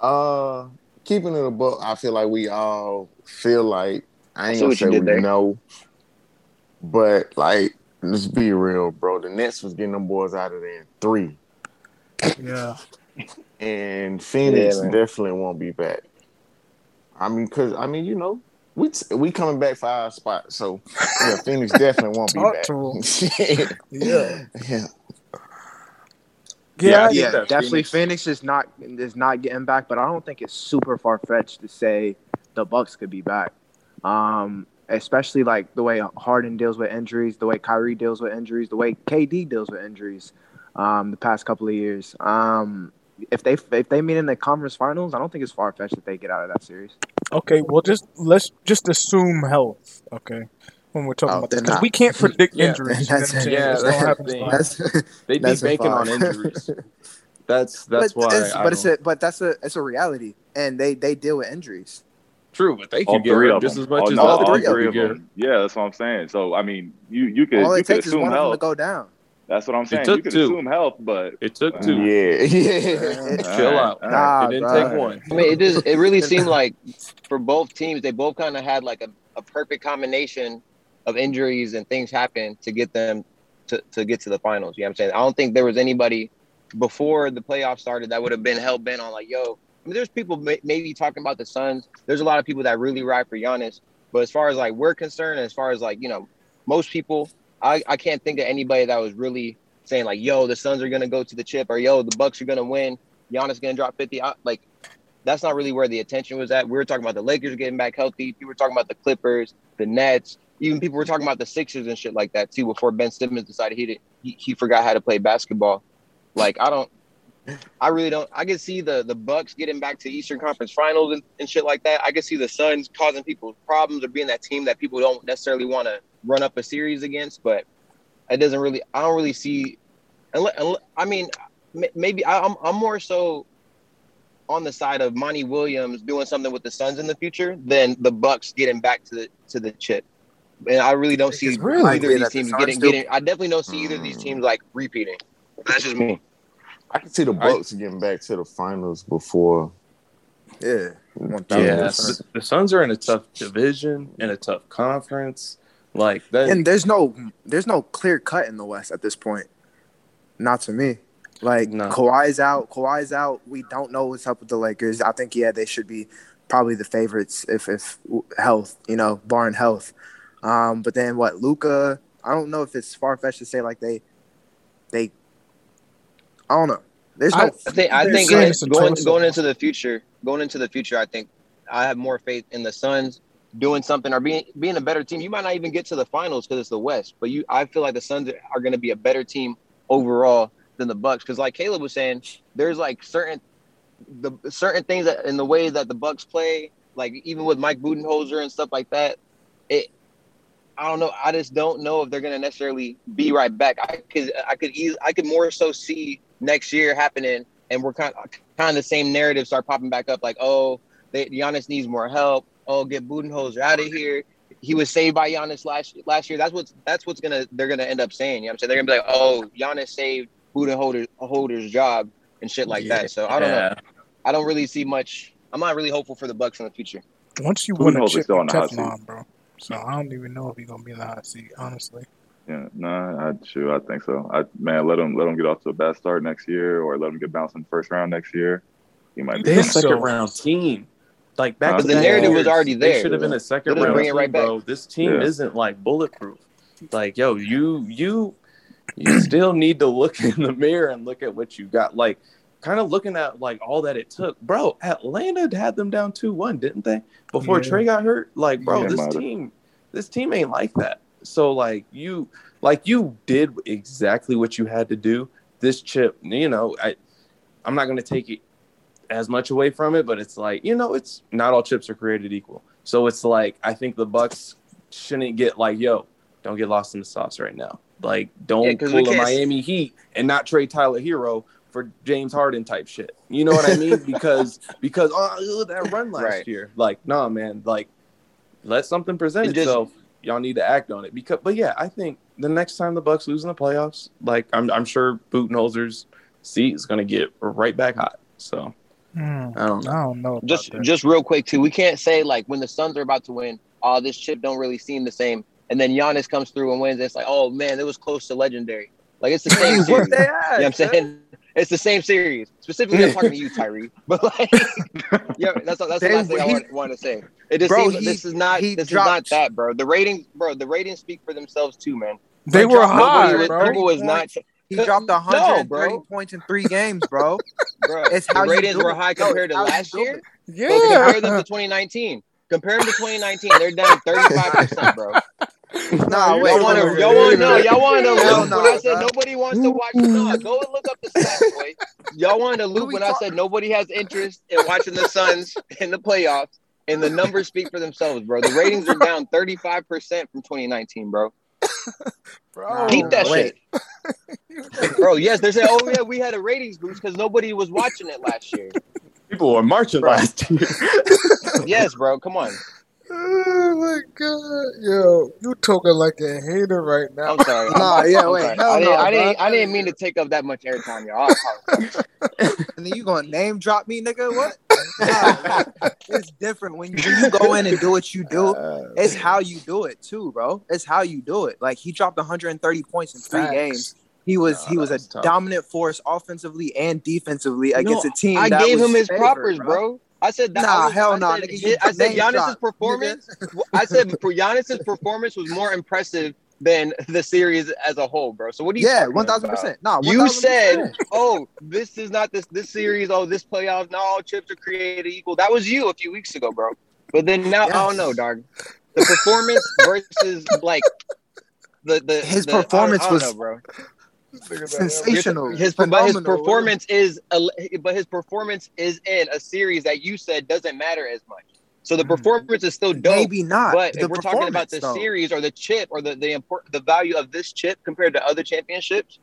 uh keeping it a book, I feel like we all feel like I ain't see gonna say you we there. know, but like let's be real, bro. The Nets was getting them boys out of there in three, Yeah. and Phoenix Yeah, definitely won't be back. I mean, cause I mean, you know, we t- we coming back for our spot, so yeah, Phoenix definitely won't be back. yeah, yeah, yeah. Yeah. Yeah, definitely. Phoenix- Phoenix is not is not getting back, but I don't think it's super far fetched to say the Bucks could be back. Um, especially like the way Harden deals with injuries, the way Kyrie deals with injuries, the way KD deals with injuries. Um, the past couple of years. Um, if they if they meet in the conference finals, I don't think it's far fetched that they get out of that series. Okay. Well, just let's just assume health. Okay. When we're talking Oh, about this, because we can't predict Yeah, injuries. you that's- what I'm saying? yeah, It's that's the thing. That's They be that's a banking on injuries. That's that's but why. It's, I but it's a but that's a it's a reality, and they they deal with injuries. true, but they All can get three of just them. as much Oh, as no, the all three three of them. Yeah, that's what I'm saying. So I mean, you you could All you it could takes is assume one of them to go down. That's what I'm saying. It took You could two. assume health, but It took uh, two. Yeah, yeah. Chill out. All Nah, it didn't bro. take one. I mean, it just it really seemed like for both teams, they both kind of had like a, a perfect combination of injuries and things happen to get them to, to get to the finals. You know what I'm saying? I don't think there was anybody before the playoffs started that would have been hell bent on like, yo. I mean, there's people may, maybe talking about the Suns. There's a lot of people that really ride for Giannis, but as far as like we're concerned, as far as like you know, most people, I I can't think of anybody that was really saying like, yo, the Suns are gonna go to the chip or yo, the Bucks are gonna win. Giannis gonna drop 50. I, like that's not really where the attention was at. We were talking about the Lakers getting back healthy. People were talking about the Clippers, the Nets. Even people were talking about the Sixers and shit like that too. Before Ben Simmons decided he did, he, he forgot how to play basketball. Like I don't, I really don't. I can see the the Bucks getting back to Eastern Conference Finals and, and shit like that. I can see the Suns causing people problems or being that team that people don't necessarily want to run up a series against. But it doesn't really. I don't really see. Unless, I mean, maybe I, I'm I'm more so on the side of Monty Williams doing something with the Suns in the future than the Bucks getting back to the to the chip. And I really don't see really either of these that the teams getting do. getting. I definitely don't see either of these hmm. teams like repeating. That's just me. I can see the Bucks getting back to the finals before. Yeah, Yeah, the, the Suns are in a tough division and a tough conference. Like that. And there's no there's no clear cut in the West at this point. Not to me. Like No. Kawhi's out. Kawhi's out. We don't know what's up with the Lakers. I think yeah, they should be probably the favorites if if health, you know, barring health. Um, but then what, Luka? I don't know if it's far fetched to say like they they. I don't know. There's no. I think I think it- going going into the future, going into the future, I think I have more faith in the Suns doing something or being being a better team. You might not even get to the finals because it's the West, but you I feel like the Suns are going to be a better team overall than the Bucks because like Caleb was saying, there's like certain the certain things that in the way that the Bucks play, like even with Mike Budenholzer and stuff like that, it I don't know. I just don't know if they're gonna necessarily be right back. I could I could eas I could more so see next year happening, and we're kind of kind of the same narrative start popping back up. Like, oh, they, Giannis needs more help. Oh, get Budenholzer out of here. He was saved by Giannis last last year. That's what's that's what's gonna they're gonna end up saying. You know what I'm saying? They're gonna be like, oh, Giannis saved Budenholzer holder's job and shit like that. So I don't know. I don't really see much. I'm not really hopeful for the Bucks in the future. Once you win a chip, It's still you on the hot seat. Teflon, bro. So I don't even know if he's gonna be in the hot seat, honestly. Yeah, no, I sure I think so. I man, let him let him get off to a bad start next year, or let him get bounced in the first round next year. He might be. A second so. round team. Like back But the back narrative was years, already They there. should have been a second round bring it team, right back. bro. This team Yeah. isn't like bulletproof. Like, yo, you you you still need to look in the mirror and look at what you got. Like, kind of looking at like all that it took, bro. Atlanta had them down two one, didn't they? Before Yeah. Trae got hurt. Like, bro, Yeah, this might have. team, this team ain't like that. So like you, like you did exactly what you had to do. This chip, you know, I, I'm not gonna take it as much away from it, but it's like you know, it's not all chips are created equal. So it's like I think the Bucks shouldn't get like, yo, don't get lost in the sauce right now. Like, don't Yeah, 'cause we pull a Miami Heat and not trade Tyler Herro for James Harden type shit. You know what I mean? because because oh that run last Right. year, like, nah, man, like let something present It just- itself. Y'all need to act on it because, but yeah, I think the next time the Bucks lose in the playoffs, like I'm, I'm sure Budenholzer's seat is gonna get right back hot. So Hmm, I don't know. I don't know. Just that. just real quick too we can't say like when the suns are about to win oh this chip don't really seem the same and then Giannis comes through and wins. It's like, oh man, it was close to legendary. Like it's the same Whoop series. their You know what I'm saying? It's the same series. Specifically, I'm talking to you, Tyree. But like, yeah, that's that's the last thing I he- want, want to say. It just Bro, seems he- this is not this dropped- is not that, bro. The ratings, bro. The ratings speak for themselves too, man. They Like, were drop- high, was, bro. people was not, He Could- dropped no, 130 bro. points in three games, bro. bro. It's how the ratings were high compared to last year. it. But compare them to 2019. Compare them to 2019. They're down 35 percent, bro. Nah, you wait. Y'all want to, about y'all want to know, y'all want to Hell loop no, when I said bro. nobody wants to watch. No, go and look up the stats, boy. Y'all wanted to What loop we when I said nobody has interest in watching the Suns in the playoffs, and the numbers speak for themselves, bro. The ratings are down 35 percent from 2019, bro. Bro, Keep that wait. shit, bro. Yes, they're saying, oh yeah, we had a ratings boost because nobody was watching it last year. People were marching Bro. last year. Yes, bro. Come on. Oh my god, yo, you talking like a hater right now. I'm sorry. Nah, I'm, yeah, I'm wait, sorry. hell I didn't, no, I didn't. I didn't mean to take up that much airtime, y'all. And then you gonna name drop me, nigga? What? Nah, it's different when you, you go in and do what you do. It's how you do it too, bro. It's how you do it. Like he dropped 130 points in three Facts. games. He was Nah, he was a tough. dominant force offensively and defensively against No, a team. I that gave was him his favored, propers, bro. I said that. Nah, I was, hell no, nah, nigga. his- I said Giannis's performance. I said Giannis's performance was more impressive than the series as a whole, bro. So what do you? Yeah, one thousand percent. No, You said, "Oh, this is not this this series. Oh, this playoff. No, all chips are created equal." That was you a few weeks ago, bro. But then now I don't know, Yes. dog. The performance versus like the the His the- I performance I don't was know, bro. Sensational. His but his performance is a, but his performance is in a series that you said doesn't matter as much. So the Mhm. performance is still dope. Maybe not. But the if we're talking about the though. series or the chip or the the import the value of this chip compared to other championships,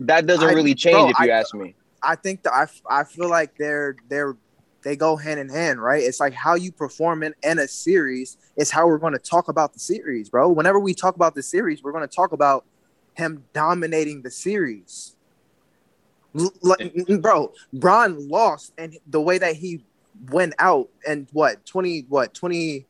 that doesn't I- really change bro, if you I- ask me. I think that I, I feel like they're they're they go hand in hand, right? It's like how you perform in, in a series is how we're going to talk about the series, bro. Whenever we talk about the series, we're going to talk about him dominating the series. L- like, bro, Bron lost, and the way that he went out and what twenty what twenty.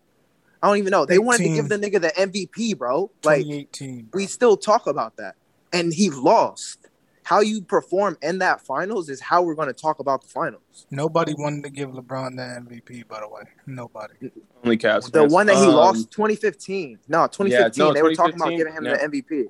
I don't even know. They wanted to give the nigga the MVP, bro. Like 2018. we still talk about that. And he lost. How you perform in that finals is how we're going to talk about the finals. Nobody wanted to give LeBron the MVP, by the way. Nobody. Only Cavs. The fans. one that he Um, lost 2015. No, 2015. no, they were talking about giving him yeah. the MVP.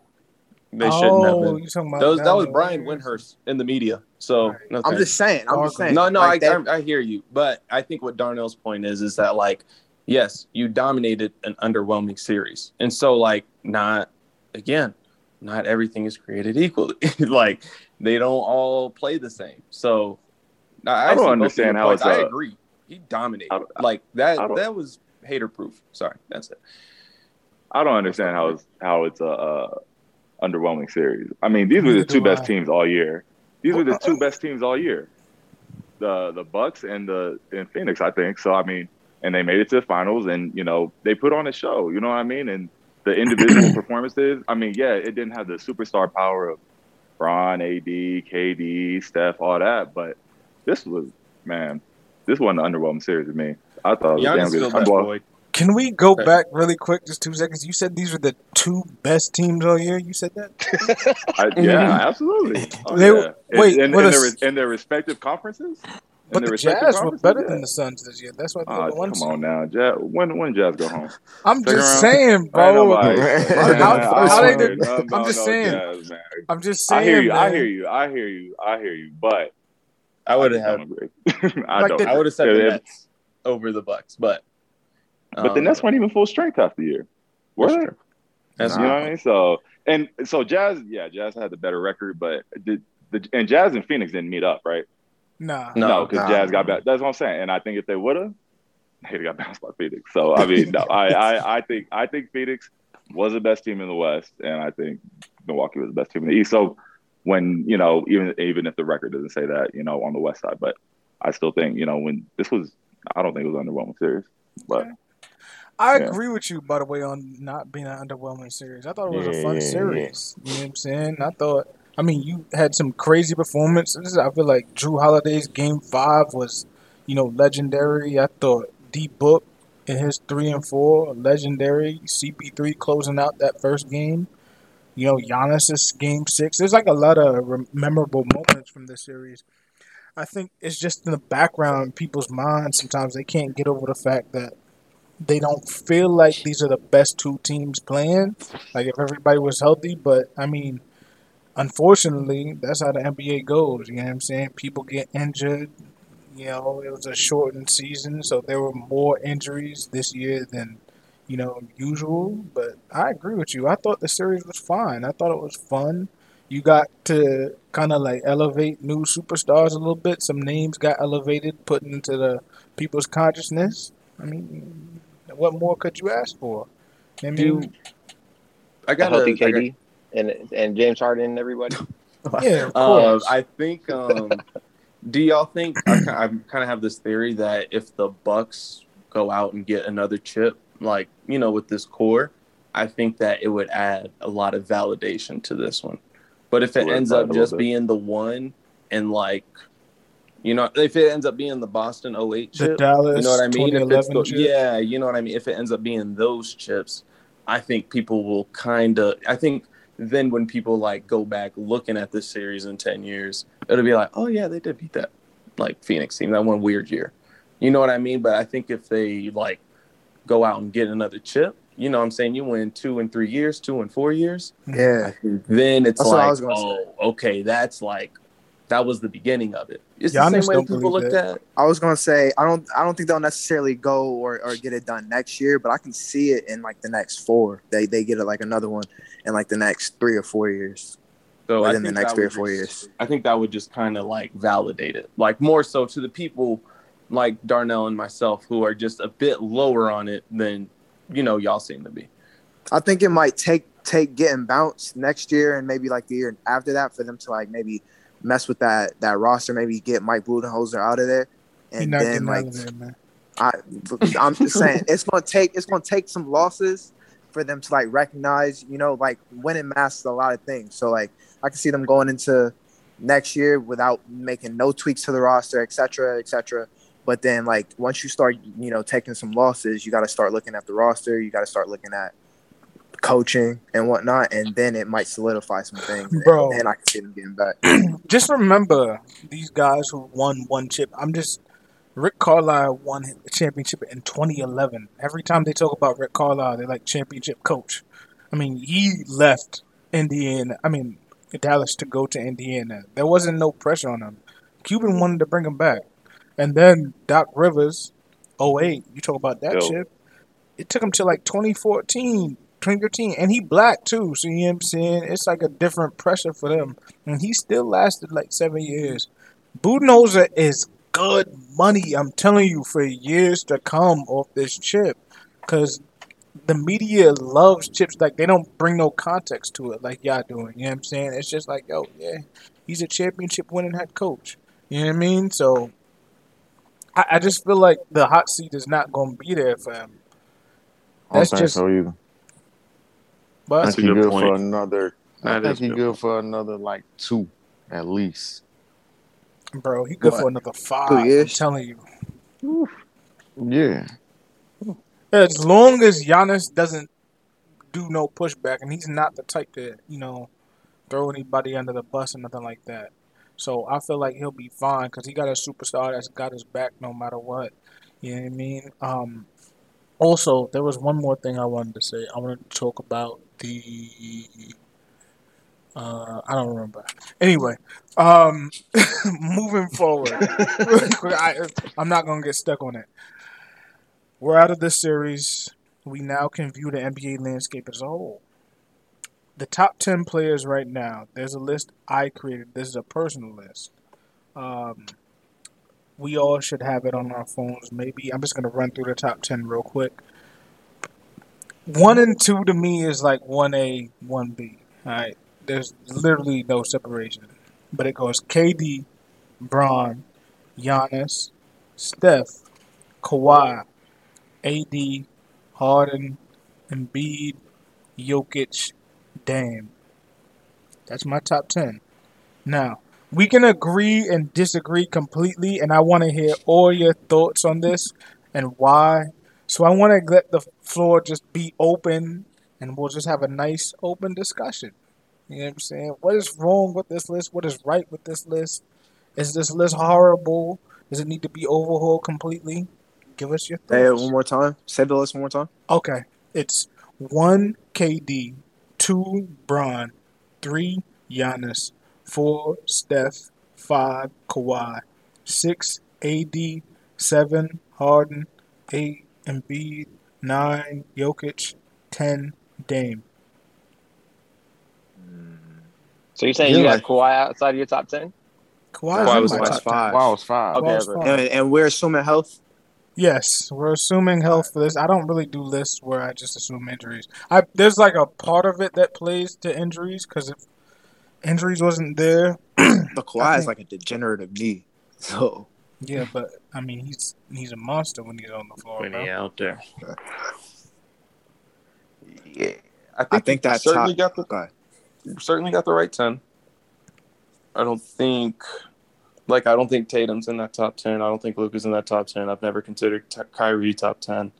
They shouldn't have oh, been. you talking about That was, that was Brian Warriors? Windhorst in the media. So Right. no I'm just saying. I'm just saying. No, no, Like, I, I I hear you, but I think what Darnell's point is is that like, yes, you dominated an underwhelming series, and so like, not again, not everything is created equally. like they don't all play the same. So I, I don't see both of understand your how points. it's I a- agree. He dominated. I don't- like that. That was hater proof. Sorry, that's it. I don't understand how it's how it's a, uh underwhelming series. I mean, these were the two best teams all year. These were the two best teams all year. The the Bucks and the and Phoenix, I think. So I mean, and they made it to the finals, and you know they put on a show. You know what I mean? And the individual performances. I mean, yeah, it didn't have the superstar power of Bron, AD, KD, Steph, all that, but this was man, this wasn't an underwhelming series to me. I thought it was damn good. Best Well, boy. Can we go Okay. back really quick, just two seconds? You said these were the two best teams all year. You said that. I, yeah, mm-hmm. absolutely. Oh, They yeah. were- In- wait, in, in, what their, is- in their respective conferences. In But their the respective Jazz were conferences, better yeah. than the Suns this year. That's why they were ah, the one come on now, Jazz. When when Jazz go home? I'm Second just round? saying, I ain't bro. nobody- How- man, how I they don't did- hear nothing I'm just saying. Jazz. I'm just saying. I hear you. I hear you. I hear you. I hear you. But I would I have don't had. agree. I Like don't. I would have said the Nets over the Bucks, but but the um, Nets weren't even full strength half the year. Were that's they? true. That's you know what I mean? So and so Jazz, yeah, Jazz had the better record, but the, the and Jazz and Phoenix didn't meet up, right? Nah. No, No, because Nah. Jazz got back. That's what I'm saying. And I think if they would have, they'd got bounced by Phoenix. So I mean, no, I, I, I think I think Phoenix was the best team in the West, and I think Milwaukee was the best team in the East. So when you know, even even if the record doesn't say that, you know, on the West side, but I still think you know when this was, I don't think it was an underwhelming series, but I Yeah. agree with you, by the way, on not being an underwhelming series. I thought it was Yeah, a fun yeah, series. You know what I'm saying? I thought, I mean, you had some crazy performances. I feel like Jrue Holiday's game five was, you know, legendary. I thought D Book in his three and four, legendary. CP3 closing out that first game. You know, Giannis's game six. There's like a lot of memorable moments from this series. I think it's just in the background people's minds. Sometimes they can't get over the fact that they don't feel like these are the best two teams playing. Like if everybody was healthy, but I mean, unfortunately, that's how the NBA goes. You know what I'm saying? People get injured. You know, it was a shortened season, so there were more injuries this year than you know usual. But I agree with you. I thought the series was fine. I thought it was fun. You got to kind of like elevate new superstars a little bit. Some names got elevated, put into the people's consciousness. I mean, what more could you ask for? I mean, Do I A got healthy a, I got- KD and and James Harden and everybody. yeah, of Uh, course. I think. Um, do y'all think? I, I kind of have this theory that if the Bucks go out and get another chip, like you know, with this core, I think that it would add a lot of validation to this one. But if it ends Solidify it a up just being the one, and like, you know, if it ends up being the Boston 08 the chip, Dallas you know what I mean? If it's the, yeah, you know what I mean. If it ends up being those chips, I think people will kind of. I think then when people like go back looking at this series in ten years, it'll be like, oh yeah, they did beat that like Phoenix team that one weird year. You know what I mean? But I think if they like go out and get another chip, you know what I'm saying? You win two and three years, two and four years. Yeah. Then it's That's like, oh, okay, that's like that was the beginning of it. It's Giannis the same way people believe looked that. at. I was gonna say I don't I don't think they'll necessarily go or, or get it done next year, but I can see it in like the next four. They they get it like another one in like the next three or four years. So I Within the think next that three or would four just- years. I think that would just kind of like validate it, like more so to the people like Darnell and myself who are just a bit lower on it than you know y'all seem to be. I think it might take take getting bounced next year and maybe like the year after that for them to like maybe mess with that that roster, maybe get Mike Budenholzer out of there, and then like there. I, I'm just saying it's gonna take it's gonna take some losses for them to like recognize, you know, like winning masks a lot of things. So like I can see them going into next year without making no tweaks to the roster, et cetera, et cetera. But then like once you start, you know, taking some losses, you got to start looking at the roster. You got to start looking at coaching and whatnot, and then it might solidify some things. Bro. and then I can see them getting back. just remember these guys who won one chip. I'm just Rick Carlisle won a championship in 2011. Every time they talk about Rick Carlisle, they're like championship coach. I mean, he left Indiana. I mean, Dallas to go to Indiana. There wasn't no pressure on him. Cuban wanted to bring him back, and then Doc Rivers, 08, You talk about that Yo. chip. It took him to like 2014. 2013, and he black too, so you know what I'm saying? It's like a different pressure for them. And he still lasted like seven years. Budenholzer is good money, I'm telling you, for years to come off this chip. Because the media loves chips. Like, they don't bring no context to it like y'all doing. You know what I'm saying? It's just like, yo, yeah, he's a championship winning head coach. You know what I mean? So, I, I just feel like the hot seat is not going to be there for him. That's just- so either. I But That's think a he good good point. for another. I think is he good. good for another like two, at least. Bro, he good What? for another five. Two I'm telling you. Yeah, As long as Giannis doesn't do no pushback, and he's not the type to, you know, throw anybody under the bus or nothing like that. So I feel like he'll be fine because he got a superstar that's got his back no matter what. You know what I mean? Um, also, there was one more thing I wanted to say. I wanted to talk about the. Uh, I don't remember. Anyway, um, moving forward, I, I'm not gonna get stuck on it. We're out of this series. We now can view the NBA landscape as a whole. The top 10 players right now, there's a list I created. This is a personal list. Um, we all should have it on our phones, maybe. I'm just to run through the top 10 real quick. One and two to me is like 1A, 1B. All right. There's literally no separation. But it goes KD, Bron, Giannis, Steph, Kawhi, AD, Harden, Embiid, Jokic, Dame. That's my top 10. Now, we can agree and disagree completely, and I want to hear all your thoughts on this and why. So I want to let the floor just be open, and we'll just have a nice open discussion. You know what I'm saying? What is wrong with this list? What is right with this list? Is this list horrible? Does it need to be overhauled completely? Give us your thoughts. one more time. Say the list one more time. Okay, it's one KD, two Bron, three Giannis, four Steph, five Kawhi, six AD, seven Harden, eight Embiid, nine Jokic, ten Dame. So you're saying Yeah, you like- got Kawhi outside of your top ten? Kawhi Kawhi in was my my top five. 10. Wow, it's five. Okay, Kawhi's okay. five. And, and we're assuming health. Yes, we're assuming health for this. I don't really do lists where I just assume injuries. I there's like a part of it that plays to injuries because if injuries wasn't there, The Kawhi I is like a degenerative knee. So yeah. But I mean, he's he's a monster when he's on the floor. when bro. he out there. Yeah, I think, I think you that certainly top- got the go certainly got the right ten. I don't think, like, I don't think Tatum's in that top ten. I don't think Luka's in that top ten. I've never considered t- Kyrie top ten.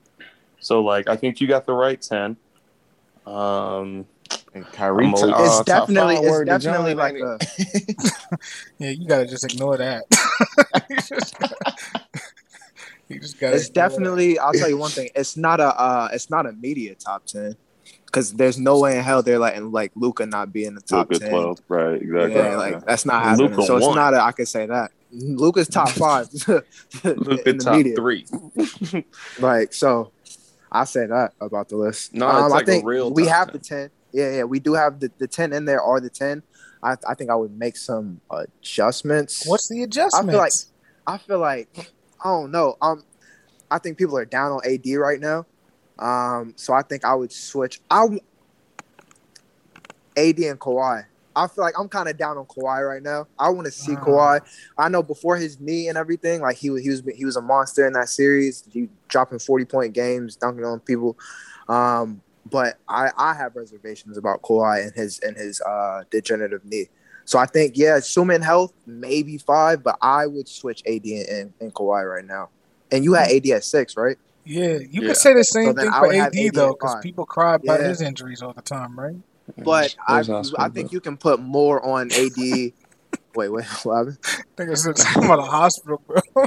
So, like, I think you got the right ten. Um, And Kyrie, I'm uh, it's definitely five it's definitely John, like ain't a Yeah, you gotta just ignore that. you just gotta, you just gotta it's ignore definitely I'll tell you one thing. It's not a uh it's not a media top ten. Cause there's no way in hell they're letting like Luka not be in the top Luka ten. twelve, right? Exactly. Yeah, like that's not happening. Luka so it's won. not a, I can say that. Luka's top five Luka top media. three. Like so, I say that about the list. No, it's um, like I a think real we have 10. the ten. Yeah, yeah, we do have the, the ten in there. Are the ten? I I think I would make some adjustments. What's the adjustment? like- I feel like I don't know. Um, I think people are down on AD right now. Um, so I think I would switch. I AD and Kawhi. I feel like I'm kind of down on Kawhi right now. I want to see Ah. Kawhi. I know before his knee and everything, like he was he was he was a monster in that series. He dropping 40 point games, dunking on people. Um, but I I have reservations about Kawhi and his and his uh degenerative knee. So I think yeah, assuming health, maybe five, but I would switch AD and, and, and Kawhi right now. And you had AD at six, right? yeah, you Yeah. could say the same So thing for AD AD though, because people cry about Yeah. his injuries all the time, right? But I Where's I think bro? you can put more on AD. wait, wait, what happened? I think it's talking about a hospital, bro.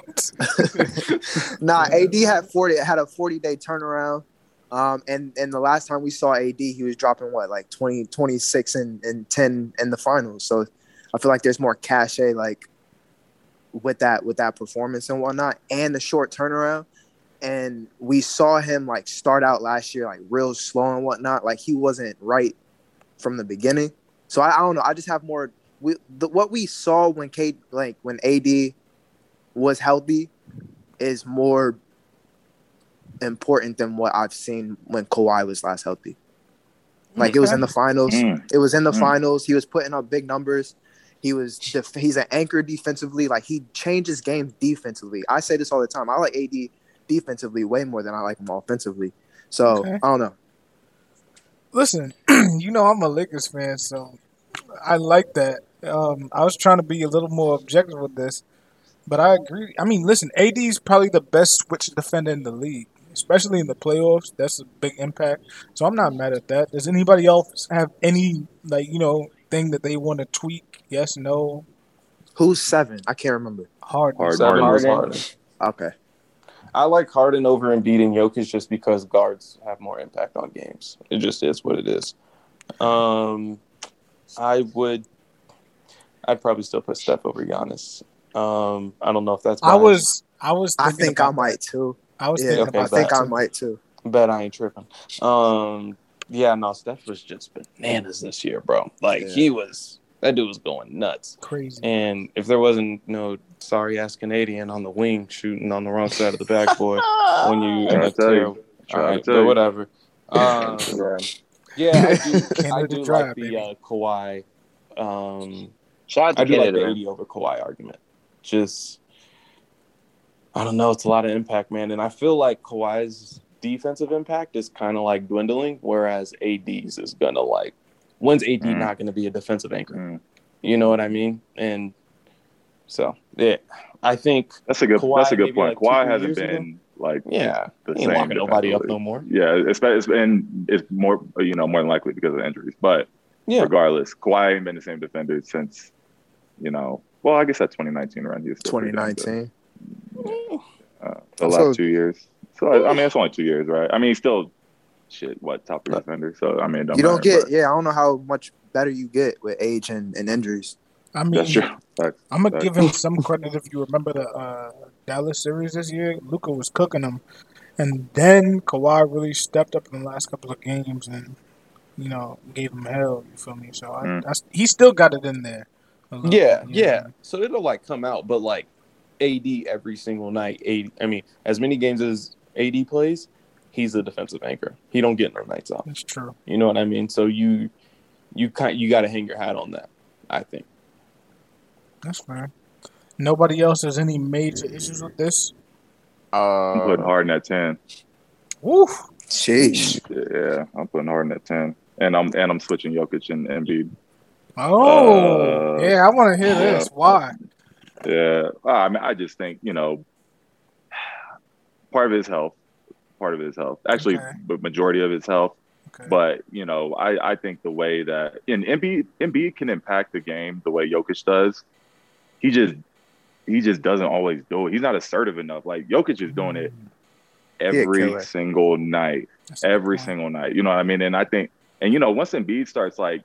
Nah, AD had forty had a forty day turnaround. Um, and and the last time we saw AD, he was dropping what like 20, 26 and, and ten in the finals. So I feel like there's more cachet like with that with that performance and whatnot, and the short turnaround. And we saw him like start out last year like real slow and whatnot. Like he wasn't right from the beginning. So I, I don't know. I just have more. We the, what we saw when Kate like when AD was healthy is more important than what I've seen when Kawhi was last healthy. Like it was in the finals. Mm. It was in the Mm. finals. He was putting up big numbers. He was def- he's an anchor defensively. Like he changes games defensively. I say this all the time. I like AD defensively way more than I like him offensively. So Okay. I don't know. Listen, you know I'm a Lakers fan, so I like that. Um, I was trying to be a little more objective with this, but I agree. I mean, listen, AD is probably the best switch defender in the league, especially in the playoffs. That's a big impact. So I'm not mad at that. Does anybody else have any like you know thing that they want to tweak? Yes, no, Who's seven? I can't remember. hard. Harden. Seven Harden. Harden. Okay. I like Harden over Embiid and Jokic just because guards have more impact on games. It just is what it is. Um, I would, I'd probably still put Steph over Giannis. Um, I don't know if that's. I was, I was. I think I might that. too. I was Yeah, thinking Okay, I about think I might too. bet I ain't tripping. Um, yeah, no, Steph was just bananas this year, bro. Like Yeah. he was, that dude was going nuts. Crazy. And if there wasn't no sorry ass Canadian on the wing shooting on the wrong side of the backboard when you Trying in a tell you. terrible, Trying all to right, tell but you. whatever. Um, yeah, I do. I do Dry, like the baby. uh, Kawhi. Um, Shout out I to do like the AD over Kawhi argument. Just, I don't know. It's a lot of impact, man. And I feel like Kawhi's defensive impact is kind of like dwindling, whereas AD's is gonna like. When's AD Mm. not going to be a defensive anchor? Mm. You know what I mean? And so, yeah, I think That's a good. Kawhi that's a good point. like Kawhi hasn't years ago? been like Yeah, the he ain't same locking nobody up no more. Yeah, it's, it's and it's more you know more than likely because of injuries. But Yeah, regardless, Kawhi ain't been the same defender since you know. Well, I guess that 2019 run. he was still pretty damn good. 2019. Uh, the So- last two years. So I, I mean, it's only two years, right? I mean, he's still shit. What top three defender? So I mean, don't You don't matter, get, but yeah, I don't know how much better you get with age and, and injuries. I mean, That's true. Facts. I'm gonna give him some credit if you remember the uh, Dallas series this year. Luka was cooking them, and then Kawhi really stepped up in the last couple of games and you know gave him hell. You feel me? So I, Mm. I, he still got it in there. little yeah, bit, you know? yeah. So it'll like come out, but like AD every single night. AD, I mean, as many games as AD plays, he's a defensive anchor. He don't get no nights off. That's true. You know what I mean? So you, you kind, you got to hang your hat on that. I think. That's fair. Nobody else has any major issues with this. I'm putting Uh, Harden at 10. Woof. Sheesh. Yeah, I'm putting Harden at 10, and I'm and I'm switching Jokic and Embiid. Oh, Uh, yeah. I want to hear yeah. this. Why? Yeah, Ah, I mean, I just think you know, part of his health, part of his health, actually, Okay. the majority of his health. Okay. But you know, I, I think the way that and Embiid Embiid can impact the game the way Jokic does. He just he just doesn't always do it. He's not assertive enough. Like Jokic is doing it every killer. single night, That's every single night. You know what I mean? And I think and you know once Embiid starts like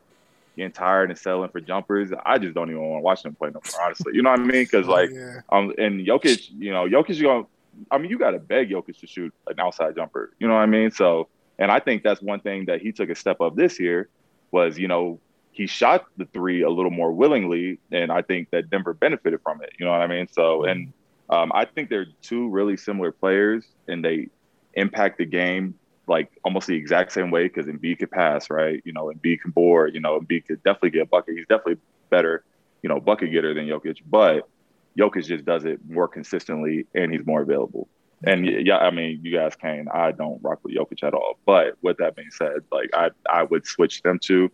getting tired and settling for jumpers, I just don't even want to watch them play no more. Honestly, you know what I mean? Because Oh, like yeah. um, and Jokic, you know, Jokic, you going I mean, you got to beg Jokic to shoot an outside jumper. You know what I mean? So, and I think that's one thing that he took a step up this year was, you know, he shot the three a little more willingly, and I think that Denver benefited from it. You know what I mean? So, and um, I think they're two really similar players, and they impact the game like almost the exact same way because Embiid could pass, right? You know, Embiid can board. You know, Embiid could definitely get a bucket. He's definitely better, you know, bucket getter than Jokic, but Jokic just does it more consistently and he's more available. And yeah, I mean, you guys can. I don't rock with Jokic at all. But with that being said, like I, I would switch them to.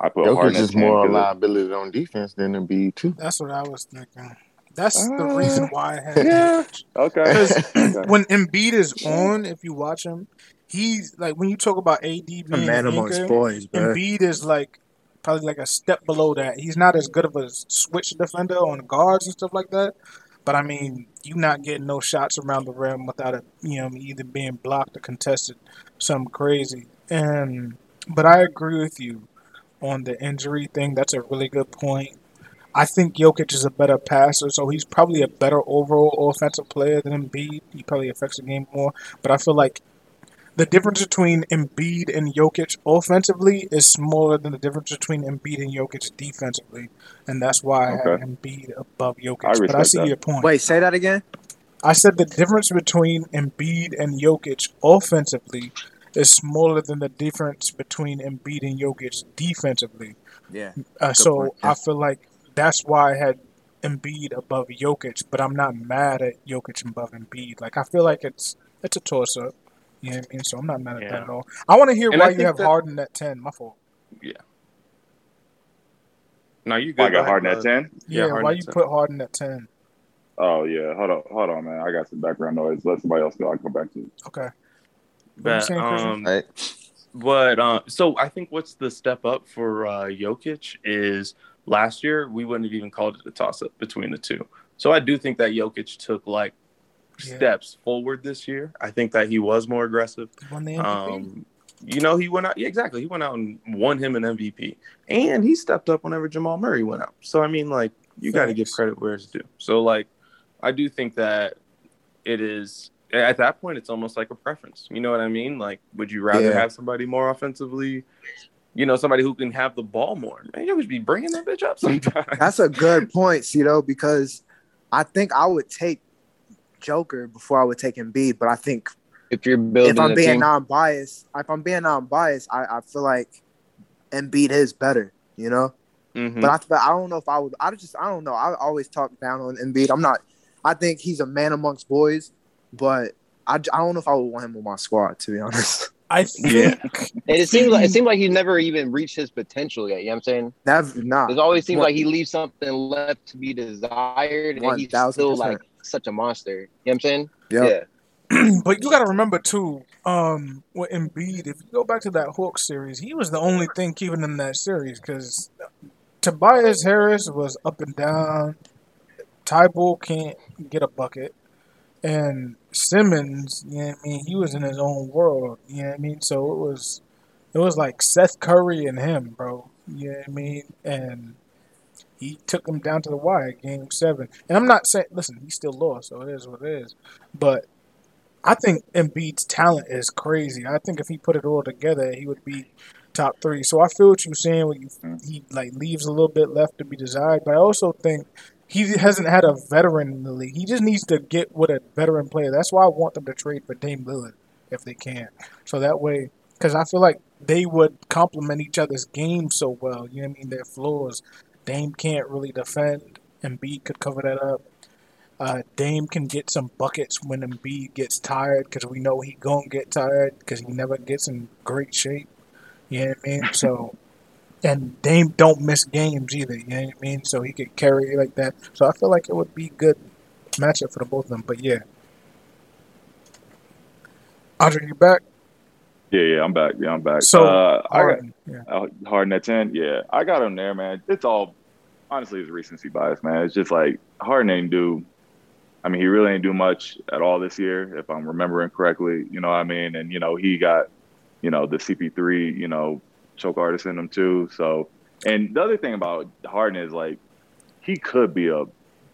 I put Jokic Harden is 10 more 'cause of- liability on defense than Embiid too. That's what I was thinking. That's the Uh, reason why I had yeah. Okay. Because Okay. when Embiid is on, if you watch him, he's like when you talk about AD being A man an amongst anchor, boys, bro. Embiid is like probably like a step below that. He's not as good of a switch defender on guards and stuff like that. But I mean, you not getting no shots around the rim without it, you know, either being blocked or contested, something crazy. And but I agree with you on the injury thing. That's a really good point. I think Jokic is a better passer, so he's probably a better overall offensive player than Embiid. He probably affects the game more. But I feel like the difference between Embiid and Jokic offensively is smaller than the difference between Embiid and Jokic defensively, and that's why I have Okay. Embiid above Jokic. I but I see that. your point. Wait, say that again. I said the difference between Embiid and Jokic offensively is smaller than the difference between Embiid and Jokic defensively. Yeah. Uh, so yeah. I feel like that's why I had Embiid above Jokic, but I'm not mad at Jokic above Embiid. Like I feel like it's it's a toss up. You know what I mean? So I'm not mad at that at all. I want to hear And why you think have that- Harden at ten. My fault. Yeah. No, you I good. Go got ahead, Harden at 10. Yeah, Harden why you 10. put Harden at ten? Oh, yeah. Hold on. Hold on, man. I got some background noise. Let somebody else go. I'll come back to you. Okay. But, saying, um, Right? But uh, so I think what's the step up for uh, Jokic is last year we wouldn't have even called it a toss up between the two. So I do think that Jokic took like Yeah. steps forward this year. I think that he was more aggressive. He won the MVP. Um, you know, he went out. Yeah, exactly. He went out and won him an MVP, and he stepped up whenever Jamal Murray went out. So I mean, like, you got to give credit where it's due. So like, I do think that it is at that point. It's almost like a preference. You know what I mean? Like, would you rather Yeah. have somebody more offensively? You know, somebody who can have the ball more. Man, you always be bringing that bitch up sometimes. That's a good point, Cito, because I think I would take Joker before I would take Embiid, but I think If you're building if I'm being team, non-biased, if I'm being non-biased, I, I feel like Embiid is better, you know. Mhm. But I, but I don't know if I would. I just I don't know. I always talk down on Embiid. I'm not. I think he's a man amongst boys, but I, I don't know if I would want him on my squad to be honest. I think and it seems like it seems like he's never even reached his potential yet. You know what I'm saying? That nah. It always seems like he leaves something left to be desired, and he's 1000%. still like such a monster. You know what I'm saying? Yep. Yeah. but you got to remember too, um, with Embiid, if you go back to that Hawks series, he was the only thing keeping them that series because Tobias Harris was up and down. Thybulle can't get a bucket, and Simmons, you know what I mean, he was in his own world. You know what I mean, so it was, it was like Seth Curry and him, bro. You know what I mean, and he took him down to the wire, game seven. And I'm not saying, listen, he still lost, so it is what it is. But I think Embiid's talent is crazy. I think if he put it all together, he would be top three. So I feel what you're saying. When you, mm. he like leaves a little bit left to be desired, but I also think he hasn't had a veteran in the league. He just needs to get with a veteran player. That's why I want them to trade for Dame Lillard if they can. So that way, because I feel like they would complement each other's game so well. You know what I mean? Their floors. Dame can't really defend. Embiid could cover that up. Uh, Dame can get some buckets when Embiid gets tired because we know he gonna get tired because he never gets in great shape. You know what I mean? So, and Dame don't miss games either. You know what I mean? So he could carry like that. So I feel like it would be good matchup for the both of them. But yeah, Andre, you back? Yeah, yeah, I'm back. Yeah, I'm back. So uh, I got Harden, yeah. uh, Harden at ten. Yeah, I got him there, man. It's all honestly, it's recency bias, man. It's just like Harden ain't do. I mean, he really ain't do much at all this year, if I'm remembering correctly. You know what I mean? And you know, he got, you know, the CP3, you know, choke artist in him too. So, and the other thing about Harden is like, he could be a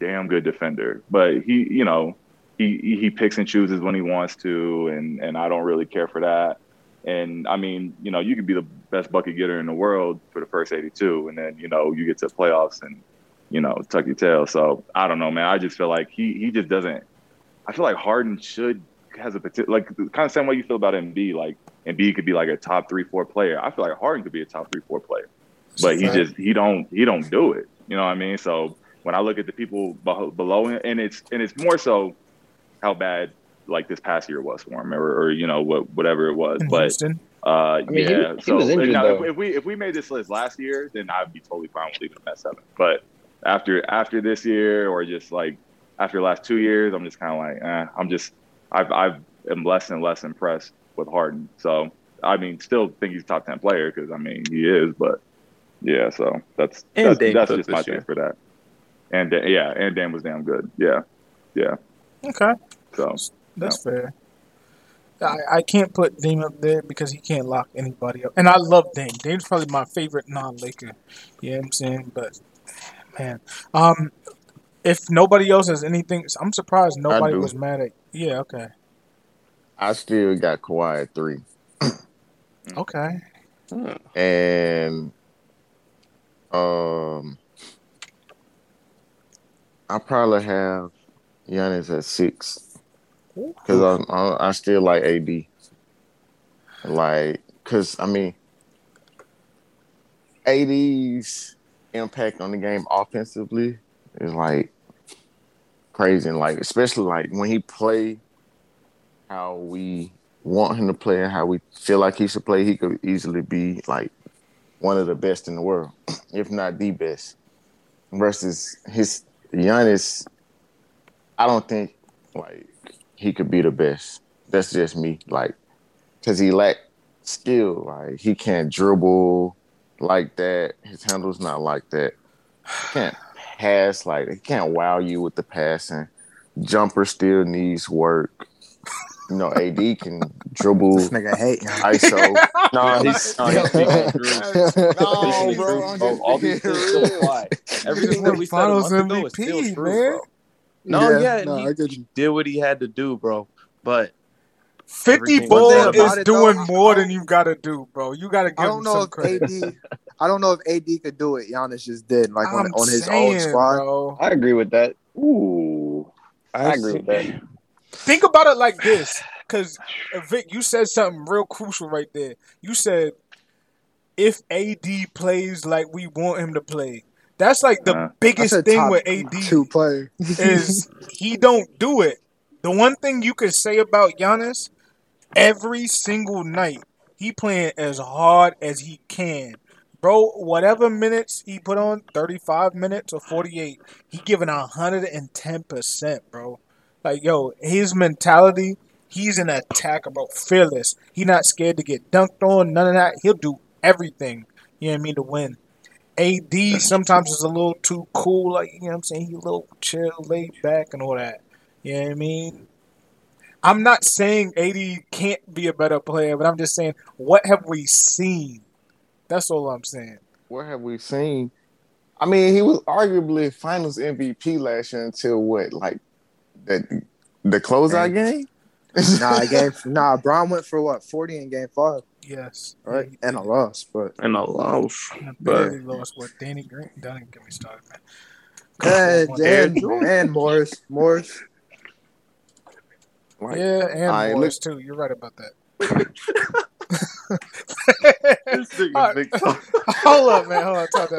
damn good defender, but he, you know, he he picks and chooses when he wants to, and and I don't really care for that. And I mean, you know, you could be the best bucket getter in the world for the first 82, and then you know you get to the playoffs and you know tuck your tail. So I don't know, man. I just feel like he he just doesn't. I feel like Harden should has a potential, like kind of same way you feel about Embiid. Like Embiid could be like a top three four player. I feel like Harden could be a top three four player, but he just he don't he don't do it. You know what I mean? So when I look at the people below him, and it's and it's more so how bad like this past year was for him, or, or you know what whatever it was. In But Houston. uh, mean, yeah, he so was injured, now, if, if we if we made this list last year, then I'd be totally fine with leaving him at seven. But after after this year, or just like after the last two years, I'm just kind of like, eh, I'm just I've I've am less and less impressed with Harden. So I mean, still think he's a top ten player because I mean he is, but yeah. So that's And that's, Dame that's just my this thing for that. And Da- yeah, and Dan was damn good. Yeah, yeah. Okay, So that's fair. I, I can't put Dame up there because he can't lock anybody up. And I love Dame. Dame's probably my favorite non-Laker. You know what I'm saying? But man, um, if nobody else has anything, I'm surprised nobody was mad at. Yeah, okay, I still got Kawhi at three, okay. and um, I probably have Giannis at six because I, I I still like AD. Like, cause I mean, AD's impact on the game offensively is like crazy, and like especially like when he play how we want him to play and how we feel like he should play, he could easily be like one of the best in the world, if not the best. Versus his Giannis, I don't think like he could be the best. That's just me. Like, cause he lack skill. Like he can't dribble like that. His handle's not like that. He can't pass like he can't wow you with the passing. Jumper still needs work. You know, AD can dribble This nigga hate. ISO. No, he's no, he's speaking truth. no, bro. truth, I'm bro. just All these being things still apply. Everything that we said a Finals month ago is still MVP, true, man. bro. No, Yeah, yeah, no, he, I get you. did what he had to do, bro. But Fifty Everything- ball is it, doing though, more than you gotta do, bro. You gotta give I him don't know some if credit. AD. I don't know if AD could do it. Giannis just did, like on, on his saying, own squad. bro. I agree with that. ooh, I agree with that. Think about it like this, because uh, Vic, you said something real crucial right there. You said if AD plays like we want him to play, that's like the Uh, biggest thing with AD two player. is he don't do it. The one thing you could say about Giannis, every single night he playing as hard as he can. Bro, whatever minutes he put on, 35 minutes or 48, he giving 110%, bro. Like, yo, his mentality, He's an attacker, bro. Fearless. He not scared to get dunked on. None of that. He'll do everything. You know what I mean to win. AD sometimes is a little too cool. Like you know what I'm saying. He a little chill, laid back, and all that. You know what I mean. I'm not saying AD can't be a better player, but I'm just saying what have we seen? That's all I'm saying. What have we seen? I mean, he was arguably Finals MVP last year until what, like the the closeout game? nah, game. Nah, Bron went for what forty in game five, Yes. right? And a loss, but And a loss. And But barely lost what Danny Green. Don't get me started, man. and, Aaron and, Morris, Morris. Like, Yeah, and Alright, Morris too. You're right about that. This nigga Alright. Vic- hold up, man. Hold on. Talk that.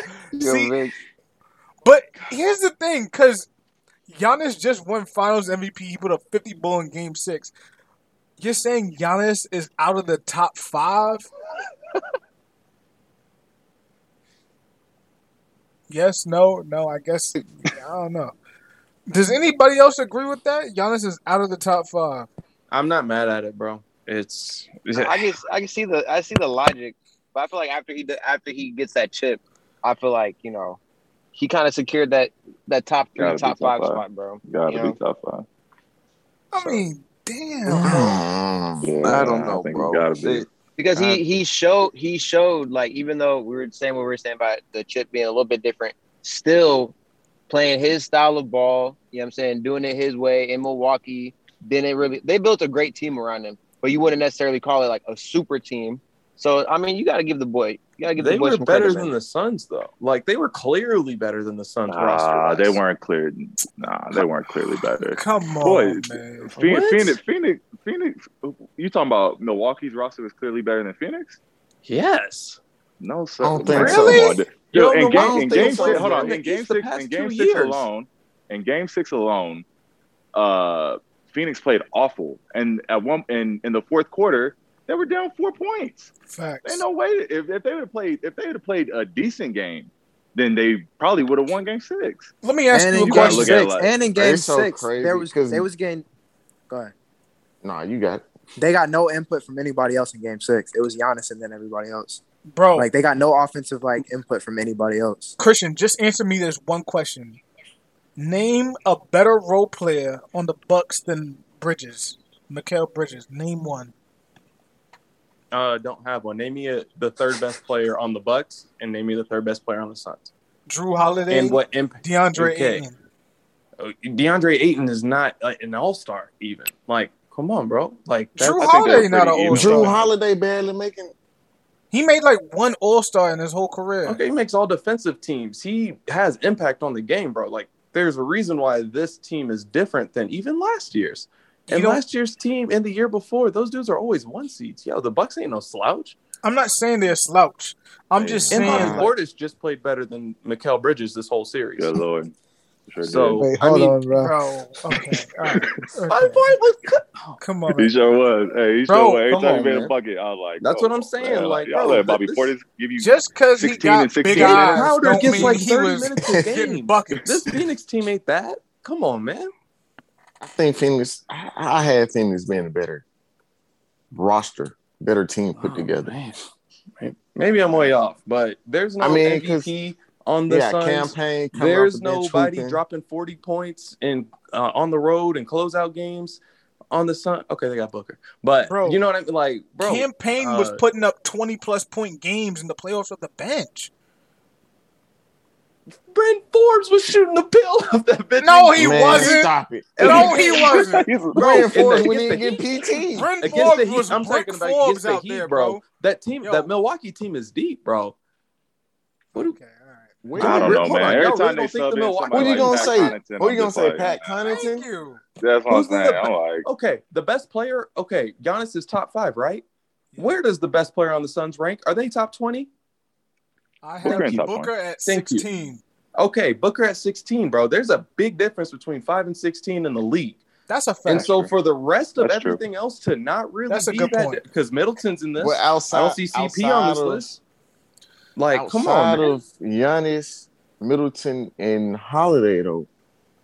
uh, yo, See, Vic, but here's the thing, because Giannis just won Finals MVP. He put up 50 ball in Game Six. You're saying Giannis is out of the top five? yes, no, no. I guess I don't know. Does anybody else agree with that? Giannis is out of the top five. I'm not mad at it, bro. It's I can I can see the I see the logic, but I feel like after he after he gets that chip, I feel like you know he kind of secured that that top three, top top five, five. spot, bro. Gotta You be know? top five. I mean, damn. mm, Yeah, I don't know, think bro. gotta be. Because he he showed he showed like even though we were saying what we were saying about the chip being a little bit different, still playing his style of ball. You know what I'm saying? Doing it his way in Milwaukee. Didn't really they built a great team around him, but you wouldn't necessarily call it like a super team. So I mean, you got to give the boy, you got to give they the boy were some better credit, than man. the Suns, though. Like they were clearly better than the Suns Nah, roster. they weren't clear. Nah, they weren't clearly better. Come on, Boy, man. Phoenix, What? Phoenix, Phoenix, Phoenix. You talking about Milwaukee's roster was clearly better than Phoenix? Yes. No, sir. I don't think Man, so. come on. You Yo, in game, why I don't in game six, hold on. In game six, in game six years. alone, in game six alone, uh, Phoenix played awful, and at one in in the fourth quarter, they were down four points. Facts. Ain't no way if, if they would have played if they would have played a decent game, then they probably would have won game six. Let me ask And you a in game question. six, like- and in They game so six, crazy there was 'cause- they was getting. Go ahead. Nah, you got They got no input from anybody else in game six. It was Giannis and then everybody else. Bro, Like they got no offensive like input from anybody else. Christian, just answer me this one question. Name a better role player on the Bucks than Bridges. Mikal Bridges. Name one. Uh, don't have one. Name me a, the third best player on the Bucks, and name me the third best player on the Suns. Jrue Holiday. And what impact? DeAndre Okay. Ayton. DeAndre Ayton is not like, an All Star even. Like, come on, bro. Like, Jrue that's, I think Holiday not an All even. Jrue Holiday barely making. He made like one All Star in his whole career. okay. He makes all defensive teams. He has impact on the game, bro. Like, there's a reason why this team is different than even last year's. You And don't- last year's team and the year before, those dudes are always one seeds. Yo, the Bucks ain't no slouch. I'm not saying they're slouch. I'm Yeah. just And saying. Bobby like, Portis just played better than Mikal Bridges this whole series. Good lord. Sure So- did. Wait, I mean- on, bro. bro, okay, all right. My okay. boy was good. Come on, He sure was. Hey, he Bro, sure was. Every time on, he made man. a bucket, I was like, That's bro, what I'm saying, man, like, y'all let Bobby this- Portis give you Just because he got and 16 big and eyes Crowder don't gets like 30 minutes a getting game. buckets. This Phoenix team ain't that. Come on, man. I think Phoenix. I, I had Phoenix being a better roster, better team put Oh, together. man. Maybe I'm way off, but there's no I mean, 'cause MVP on the Yeah, Suns. campaign. There's the nobody hooping. dropping 40 points in uh, on the road and closeout games on the Sun. Okay, they got Booker, but Bro, you know what I mean? Like, bro, Cam Payne was uh, putting up 20 plus point games in the playoffs with the bench. Bryn Forbes was shooting the pill off that bitch. No, he Man, wasn't. Stop it. No, he wasn't. Bro, Bryn Forbes the- when he against get the PT. Bryn against Forbes the Heat. was I'm Bryn talking about Forbes against the out Heat, there, bro. bro. That team, Yo. that Milwaukee team is deep, bro. What do, Okay, all right. What, I don't know, on, man. y'all Every time don't they think the sub in Milwaukee- somebody what you like gonna Pat say? Connaughton, What I'm you gonna say? like, Pat Thank Connaughton? you. That's what I'm saying. I'm like, okay, the best player. Okay, Giannis is top five, right? Where does the best player on the Suns rank? Are they top twenty? I have in top Booker at Thank you. 16. Okay, Booker at sixteen, bro. There's a big difference between five and sixteen in the league. That's a fact. And so for the rest of That's true. everything else to not really That's a be good that point. because Middleton's in this. Well, outside, I don't see CP on this of, list. Like, come outside on, man. of Giannis, Middleton, and Holiday, though,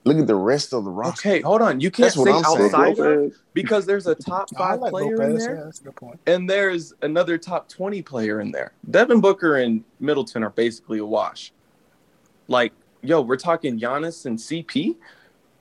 look at the rest of the roster. Okay, hold on. You can't That's say I'm outside because there's a top five like player in there. Yeah, that's a good point. and there's another top 20 player in there. Devin Booker and Middleton are basically a wash. Like, yo, we're talking Giannis and CP.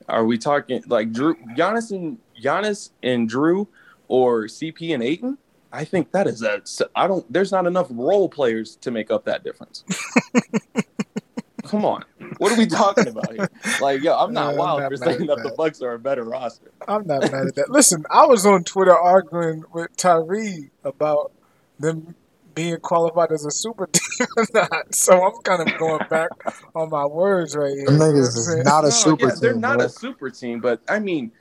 Are we talking like Jrue, Giannis and Giannis and Jrue, or CP and Ayton? I think that is a. I don't. There's not enough role players to make up that difference. Come on, what are we talking about here? Like, yo, I'm not Yeah, I'm wild not for saying at that the. Bucks are a better roster. I'm not mad at that. Listen, I was on Twitter arguing with Tyree about them being qualified as a super team or not. So I'm kind of going back on my words right here. Them You know what I'm niggas is not a No, super yeah, they're not bro. a super team, but I mean,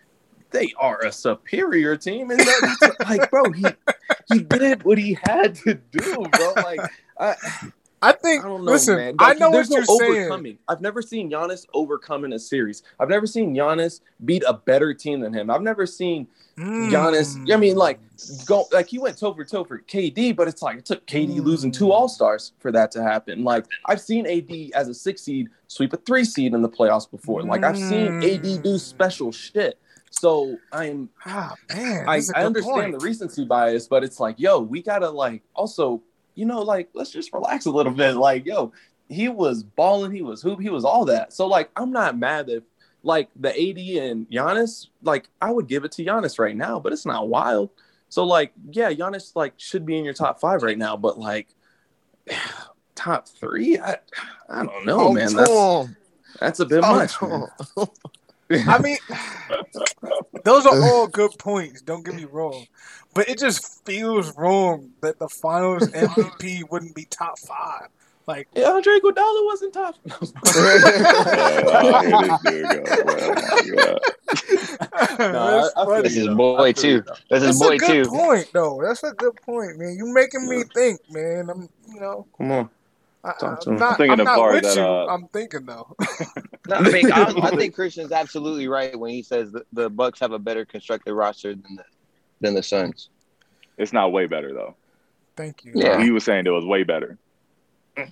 they are a superior team, and that's like, bro, he he did what he had to do, bro. Like, I, I think. I don't know, listen, man. I know what there's you're no saying. I've never seen Giannis overcome in a series. I've never seen Giannis beat a better team than him. I've never seen Giannis. Mm. I mean, like go like he went toe for toe for KD, but it's like it took KD mm. losing two All Stars for that to happen. Like I've seen AD as a six seed sweep a three seed in the playoffs before. Like I've seen AD mm. do special shit. So I'm Ah, man, I, I understand point. the recency bias, but it's like, yo, we gotta like also, you know, like let's just relax a little bit. Like, yo, he was balling, he was hoop, he was all that. So like, I'm not mad if like the AD and Giannis, like I would give it to Giannis right now, but it's not wild. So like, yeah, Giannis like should be in your top five right now, but like top three, I I don't know, Talk man. That's that's a bit Talk much. to man. him. I mean, those are all good points. Don't get me wrong, but it just feels wrong that the Finals MVP wouldn't be top five. Like, Yeah, Andre Iguodala wasn't top. This dude goes. My God. that's I- I feel. That's his boy I too. you, though. That's his boy a good too. point, though. That's a good point, man. You making me think, man. I'm, you know, Come on. I, Talk to I'm not, Thinking I'm of not with that, you. uh, I'm thinking though. No, I mean, I, I think Christian's absolutely right when he says the, the Bucks have a better constructed roster than the than the Suns. It's not way better though. Thank you. Yeah. He was saying it was way better.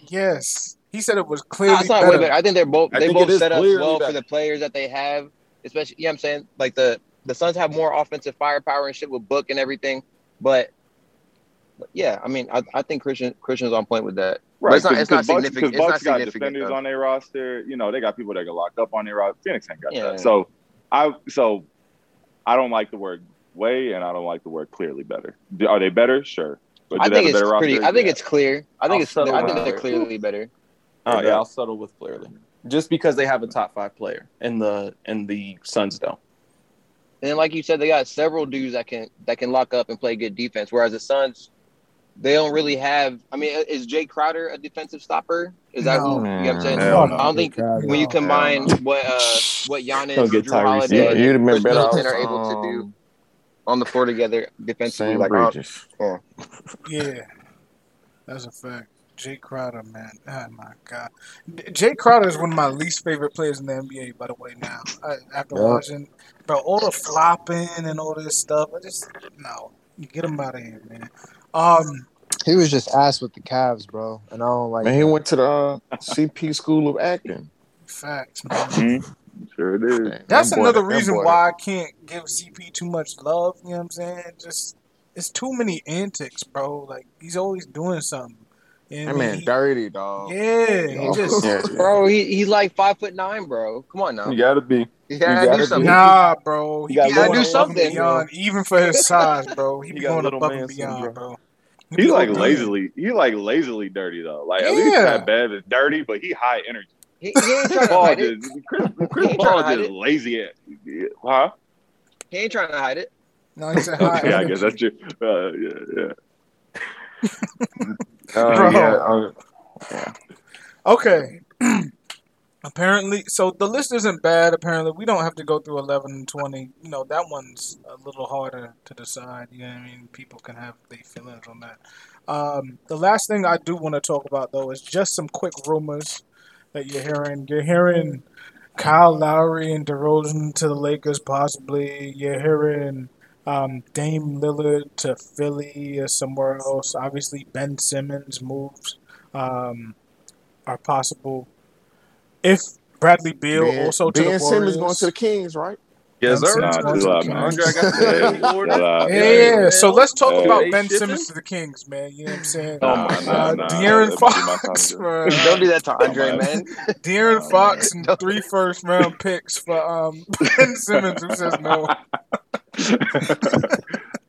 Yes, he said it was No, clearly it's not better. way better. I think they're both I they both set up clearly well better. for the players that they have. Especially, you know what I'm saying? Like the the Suns have more offensive firepower and shit with Book and everything. But, but yeah, I mean, I, I think Christian Christian's on point with that. But it's not it's not Bucks, significant. Because It's not Bucks got defenders though. on their roster. You know, they got people that get locked up on their roster. Phoenix ain't got Yeah. that. So I so I don't like the word way and I don't like the word clearly better. Are they better? Sure. But I they think have a it's better pretty. roster? I think Yeah. it's clear. I think I'll it's. settle I think they're that. clearly better. Oh yeah, I'll settle with clearly. Just because they have a top five player and the and the Suns don't. And like you said, they got several dudes that can that can lock up and play good defense. Whereas the Suns, they don't really have. I mean, is Jae Crowder a defensive stopper? Is that No. who? You know what I'm saying? Hell I don't think Crowder. when you combine what uh what Giannis, Don't get Jrue Holiday, Halliday. You'd have and been Chris better off. Middleton are able to do um, on the floor together defensively, Sam like Bridges. Yeah, that's a fact. Jae Crowder, man. Oh my god, Jae Crowder is one of my least favorite players in the NBA. By the way, now I, after Yeah. watching, bro, all the flopping and all this stuff, I just no, you get him out of here, man. Um, He was just ass with the Cavs, bro, and I don't like. Man, he went to the uh, CP School of Acting. fact. Mhm. Sure it is. That's that boy- another that reason boy- why I can't give CP too much love. You know what I'm saying? Just it's too many antics, bro. Like he's always doing something. You know That I man mean? He- dirty, dog. yeah, he just Yeah. bro, he, he's like five foot nine, bro. Come on now, You gotta be. you gotta, gotta do be. something. Nah, bro. He You gotta be do something, and beyond, even for his size, bro. He You be going little above and beyond, syndrome. bro. He He's like ODing. lazily. He like lazily dirty though. Like at least Yeah. Pat Bev is dirty, but he high energy. He, he ain't trying to Paul hide it. just Chris, He Chris Paul trying just it. lazy at huh? He ain't trying to hide it. No, he said high Okay, I guess that's true. Uh, yeah, yeah. Uh, Bro. yeah, uh, Okay. apparently, so the list isn't bad. Apparently, we don't have to go through 11 and 20. You know, that one's a little harder to decide. You know I mean? People can have their feelings on that. Um, the last thing I do want to talk about, though, is just some quick rumors that you're hearing. You're hearing Kyle Lowry and DeRozan to the Lakers, possibly. You're hearing um, Dame Lillard to Philly or somewhere else. Obviously, Ben Simmons moves um, are possible. If Bradley Beal Ben, also to ben the Simmons Warriors. going to the Kings, right? Yes, sir. Nah, Simmons too going loud, to the man. Andre, I got Kings. the Yeah, Kings order. chill out. Yeah, Yeah, yeah. So let's talk Hey. about Ben shipping? Simmons to the Kings, man. You know what I'm saying? Nah, Come on, nah, Uh, nah. De'Aaron That might be Fox time for Don't do that to Andre, Come man. De'Aaron Oh, Fox man. and three first round picks for um Ben Simmons, who says no.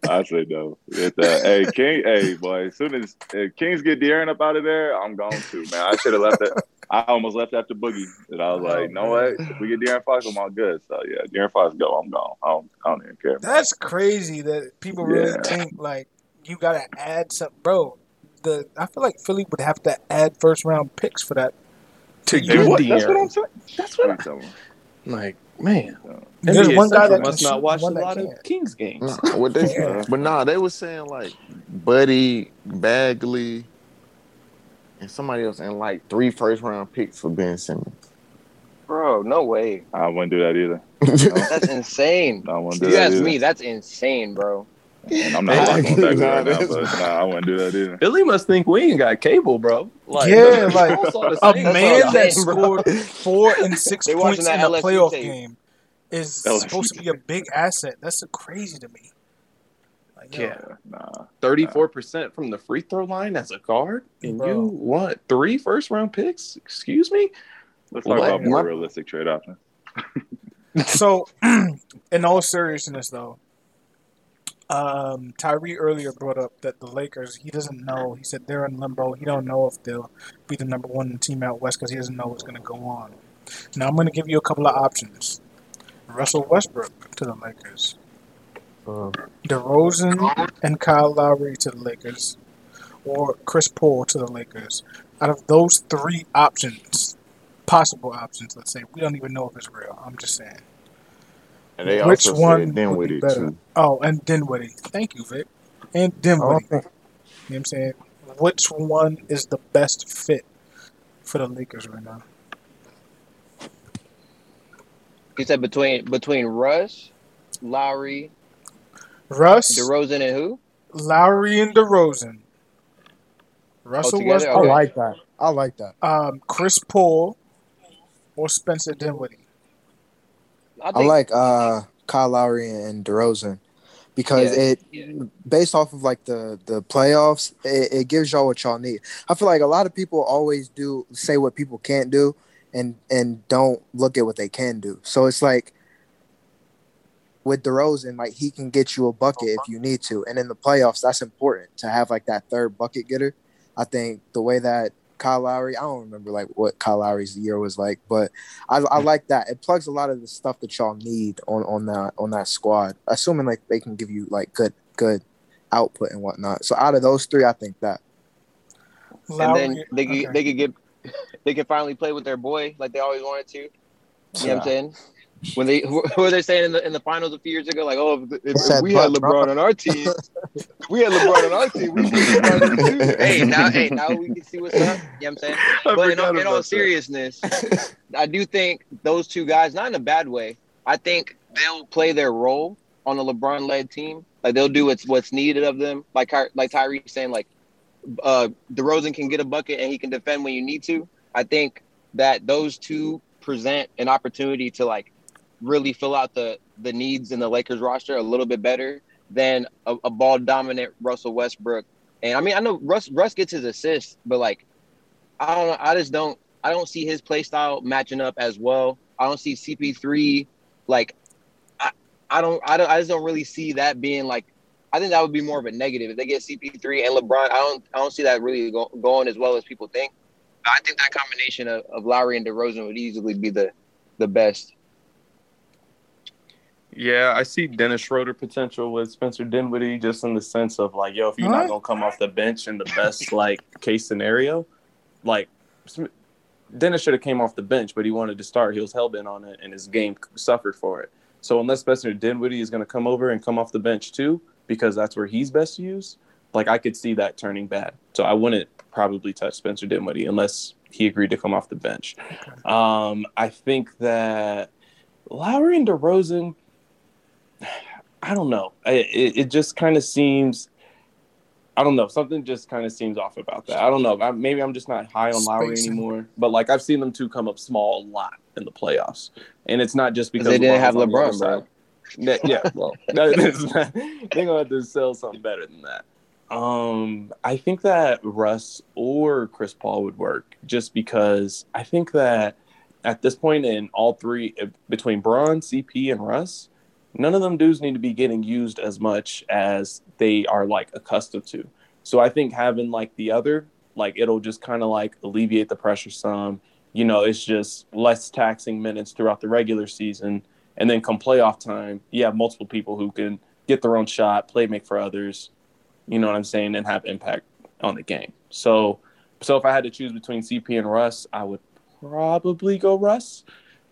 I say no. It's, uh, hey, King. Hey, boy. As soon as if Kings get De'Aaron up out of there, I'm going to man. I should have left it. I almost left after Boogie, and I was Oh, like, you know what? If we get De'Aaron Fox, I'm all good. So yeah, De'Aaron Fox go. I'm gone. I don't. I don't even care. Man. That's crazy that people really Yeah. think like you gotta add some bro. The I feel like Philly would have to add first round picks for that. To Hey, get what- That's what I'm saying. That's what What I, I'm telling like, man. There's NBA one guy that must not watch a lot of can't. Kings games. Nah, what they, Yeah. but nah, they were saying like Buddy, Bagley, and somebody else, and like three first round picks for Ben Simmons. Bro, no way. I wouldn't do that either. That's insane. I wouldn't do you that ask either. me, that's insane, bro. And I'm not Nah, rocking with Bagley nah, right now, but nah, I wouldn't do that either. Philly must think we ain't got cable, bro. Like, Yeah, we like, all saw the A man that saying, scored four and six points in a LSU playoff tape. game is LSU supposed to be a big asset. That's crazy to me. Like, Yeah. Nah. Thirty-four percent from the free throw line as a guard, and Bro. you want three first round picks? Excuse me. Let's talk What? about more My- realistic trade options. So, in all seriousness, though, um, Tyree earlier brought up that the Lakers. He doesn't know. He said they're in limbo. He don't know if they'll be the number one team out west because he doesn't know what's going to go on. Now, I'm going to give you a couple of options. Russell Westbrook to the Lakers. Uh, DeRozan and Kyle Lowry to the Lakers, or Chris Paul to the Lakers. Out of those three options, possible options, let's say we don't even know if it's real. I'm just saying. and they Which also one said would be better? too. Oh, and Dinwiddie. Thank you, Vic. And I Dinwiddie. don't You know what I'm saying? Which one is the best fit for the Lakers right now? He said between between Russ, Lowry, Russ, DeRozan, and who? Lowry, and DeRozan. Russell together? Westbrook, I like that. I like that. um, Chris Paul, or Spencer Dinwiddie. I I like uh Kyle Lowry and DeRozan because Yeah. it based off of like the the playoffs, it, it gives y'all what y'all need. I feel like a lot of people always do say what people can't do and and don't look at what they can do. So it's like with DeRozan, like he can get you a bucket if you need to, and in the playoffs, that's important to have like that third bucket getter. I think the way that Kyle Lowry, I don't remember like what Kyle Lowry's year was like, but I, I like that. It plugs a lot of the stuff that y'all need on on that on that squad. Assuming like they can give you like good good output and whatnot. So out of those three, I think that. and then they could okay. they could get they could finally play with their boy like they always wanted to. You know what I'm saying? When they what were they saying in the in the finals a few years ago? Like, oh, if, if, if we had LeBron on our team, if we had LeBron on our team, we could be finals too. Hey, now, hey, now we can see what's up. You know what I'm saying? I But in all, in all about that. seriousness, I do think those two guys, not in a bad way, I think they'll play their role on a LeBron-led team. Like they'll do what's what's needed of them. Like like Tyree saying, like uh, DeRozan can get a bucket and he can defend when you need to. I think that those two present an opportunity to like really fill out the the needs in the Lakers roster a little bit better than a, a ball dominant Russell Westbrook. And I mean, I know Russ Russ gets his assists, but like I don't know, I just don't I don't see his play style matching up as well. I don't see CP3 like I, I don't I don't I just don't really see that being like I think that would be more of a negative if they get CP3 and LeBron. I don't I don't see that really go, going as well as people think. I think that combination of, of Lowry and DeRozan would easily be the the best. Yeah, I see Dennis Schroeder potential with Spencer Dinwiddie, just in the sense of like, yo, if you're not gonna come off the bench in the best like case scenario, like Dennis should have came off the bench, but he wanted to start. He was hell bent on it, and his game suffered for it. So unless Spencer Dinwiddie is gonna come over and come off the bench too, because that's where he's best used, like I could see that turning bad. So I wouldn't probably touch Spencer Dinwiddie unless he agreed to come off the bench. Um, I think that Lowry and DeRozan. I don't know. It, it just kind of seems I don't know. Something just kind of seems off about that. I don't know. I, maybe I'm just not high on Lowry anymore. But like I've seen them two come up small a lot in the playoffs, and it's not just because they didn't have the LeBron, bro. Yeah, well, that they're gonna have to sell something better than that. Um, I think that Russ or Chris Paul would work, just because I think that at this point in all three, between Bron, CP, and Russ, none of them dudes need to be getting used as much as they are like accustomed to. So I think having like the other, like it'll just kind of like alleviate the pressure some. You know, it's just less taxing minutes throughout the regular season. And then come playoff time, you have multiple people who can get their own shot, play make for others, you know what I'm saying, and have impact on the game. So so if I had to choose between CP and Russ, I would probably go Russ.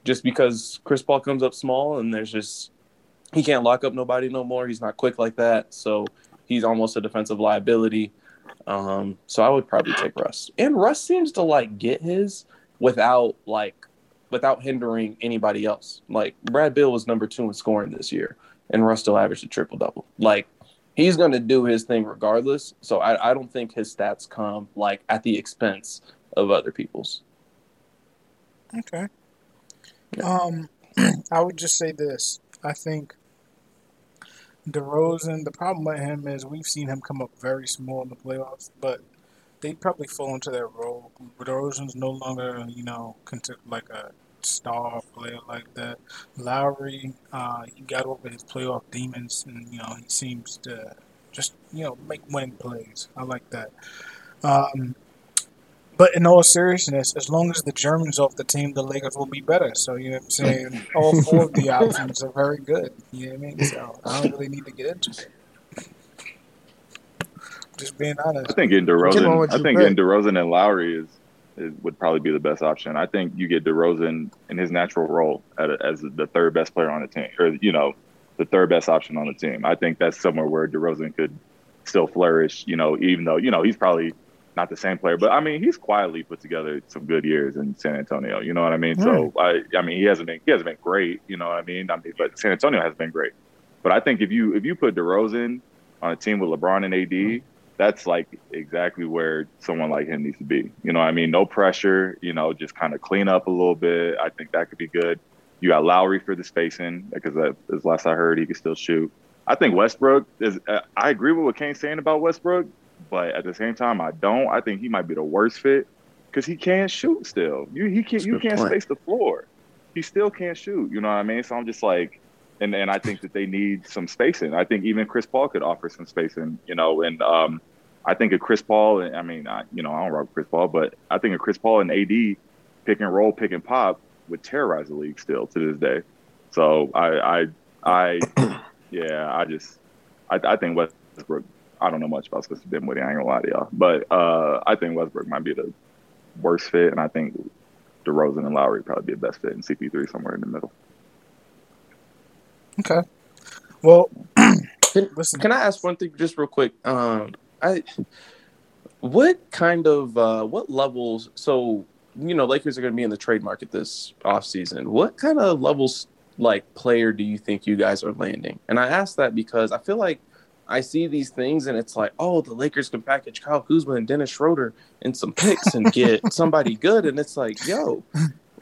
Just because Chris Paul comes up small and there's just he can't lock up nobody no more. He's not quick like that. So he's almost a defensive liability. Um, so I would probably take Russ. And Russ seems to like get his without like without hindering anybody else. Like Brad Beal was number two in scoring this year, and Russ still averaged a triple double. Like he's gonna do his thing regardless. So I, I don't think his stats come like at the expense of other people's. Okay. Um, I would just say this. I think DeRozan. The problem with him is we've seen him come up very small in the playoffs, but they probably fall into that role. DeRozan's no longer, you know, like a star player like that. Lowry, uh, he got over his playoff demons, and you know he seems to just you know make winning plays. I like that. Um, but in all seriousness, as long as the Germans off the team, the Lakers will be better. So you know what I'm saying. All four of the options are very good. You know what I mean? So I don't really need to get into it. Just being honest. I honest. think getting DeRozan, I think Brett. getting DeRozan and Lowry is, is would probably be the best option. I think you get DeRozan in his natural role at a, as the third best player on the team, or you know, the third best option on the team. I think that's somewhere where DeRozan could still flourish. You know, even though you know he's probably not the same player, but I mean he's quietly put together some good years in San Antonio. You know what I mean? So I, I mean he hasn't been he hasn't been great. You know what I mean? I mean, but San Antonio has been great. But I think if you if you put DeRozan on a team with LeBron and AD, that's like exactly where someone like him needs to be. You know what I mean? No pressure, you know, just kind of clean up a little bit. I think that could be good. You got Lowry for the spacing because that, as last I heard, he can still shoot. I think Westbrook is. Uh, I agree with what Kane's saying about Westbrook, but at the same time, I don't. I think he might be the worst fit because he can't shoot still. You he can't. That's You can't point. space the floor. He still can't shoot. You know what I mean? So I'm just like, and and I think that they need some spacing. I think even Chris Paul could offer some spacing. You know, and um, I think a Chris Paul. I mean, I, you know, I don't rock Chris Paul, but I think a Chris Paul and AD pick and roll, pick and pop would terrorize the league still to this day. So I, I, I, yeah, I just, I, I think Westbrook. I don't know much about Spencer Dinwiddie. I ain't gonna lie to y'all, but uh, I think Westbrook might be the worst fit, and I think DeRozan and Lowry probably be the best fit, and CP3 somewhere in the middle. Okay. Well, Can, listen. can I ask one thing just real quick? Um, I what kind of uh, what levels? So you know, Lakers are going to be in the trade market this offseason. What kind of levels like player do you think you guys are landing? And I ask that because I feel like I see these things and it's like, oh, the Lakers can package Kyle Kuzma and Dennis Schroeder and some picks and get somebody good, and it's like, yo.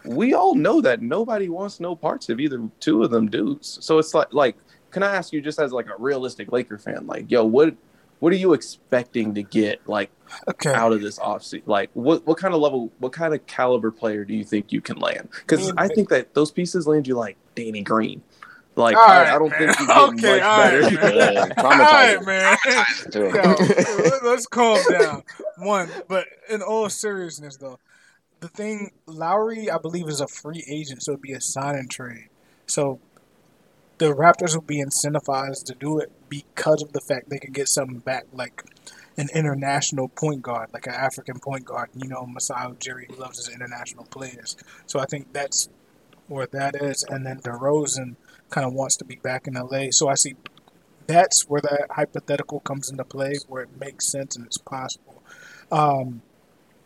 We all know that nobody wants no parts of either two of them dudes. So it's like, like, can I ask you just as like a realistic Laker fan, like, yo, what what are you expecting to get like Okay. out of this offseason? Like, what what kind of level, what kind of caliber player do you think you can land? Because I think that those pieces land you like Danny Green. Like, All I, I don't man. think you get Okay, much all right, better. man. Yeah, All man. Too. Yo, let- let's calm down. One, but in all seriousness, though, the thing Lowry, I believe, is a free agent, so it'd be a sign and trade. So the Raptors will be incentivized to do it because of the fact they could get something back, like an international point guard, like an African point guard. You know, Masai Ujiri loves his international players, so I think that's where that is. And then DeRozan kind of wants to be back in LA, so I see that's where that hypothetical comes into play, where it makes sense and it's possible. Um,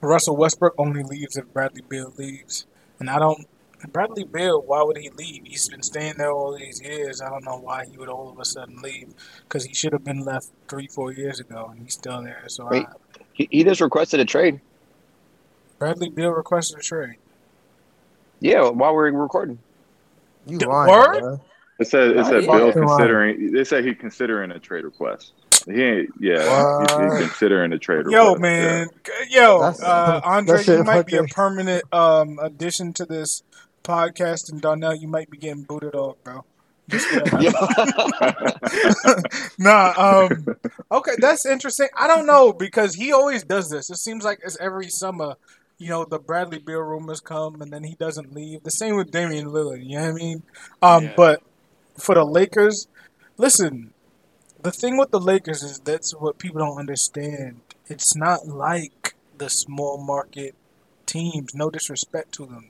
Russell Westbrook only leaves if Bradley Beal leaves, and I don't, Bradley Beal, why would he leave? He's been staying there all these years. I don't know why he would all of a sudden leave because he should have been left three, four years ago, and he's still there. So Wait. I, He, he just requested a trade. Bradley Beal requested a trade. Yeah, while we're recording. You The lying, word? bro. It said it said Beal considering. They said he considering a trade request. He ain't. Yeah, he's, What? he's considering a trade request. Yo, request. man, yo, That's- uh, Andre, you shit might be a permanent um addition to this podcast, and Darnell, you might be getting booted off, bro. Just nah, um, okay, that's interesting. I don't know because he always does this. It seems like it's every summer. You know, the Bradley Beal rumors come, and then he doesn't leave. The same with Damian Lillard. You know what I mean? Um, Yeah. but for the Lakers, listen. The thing with the Lakers is that's what people don't understand. It's not like the small market teams. No disrespect to them.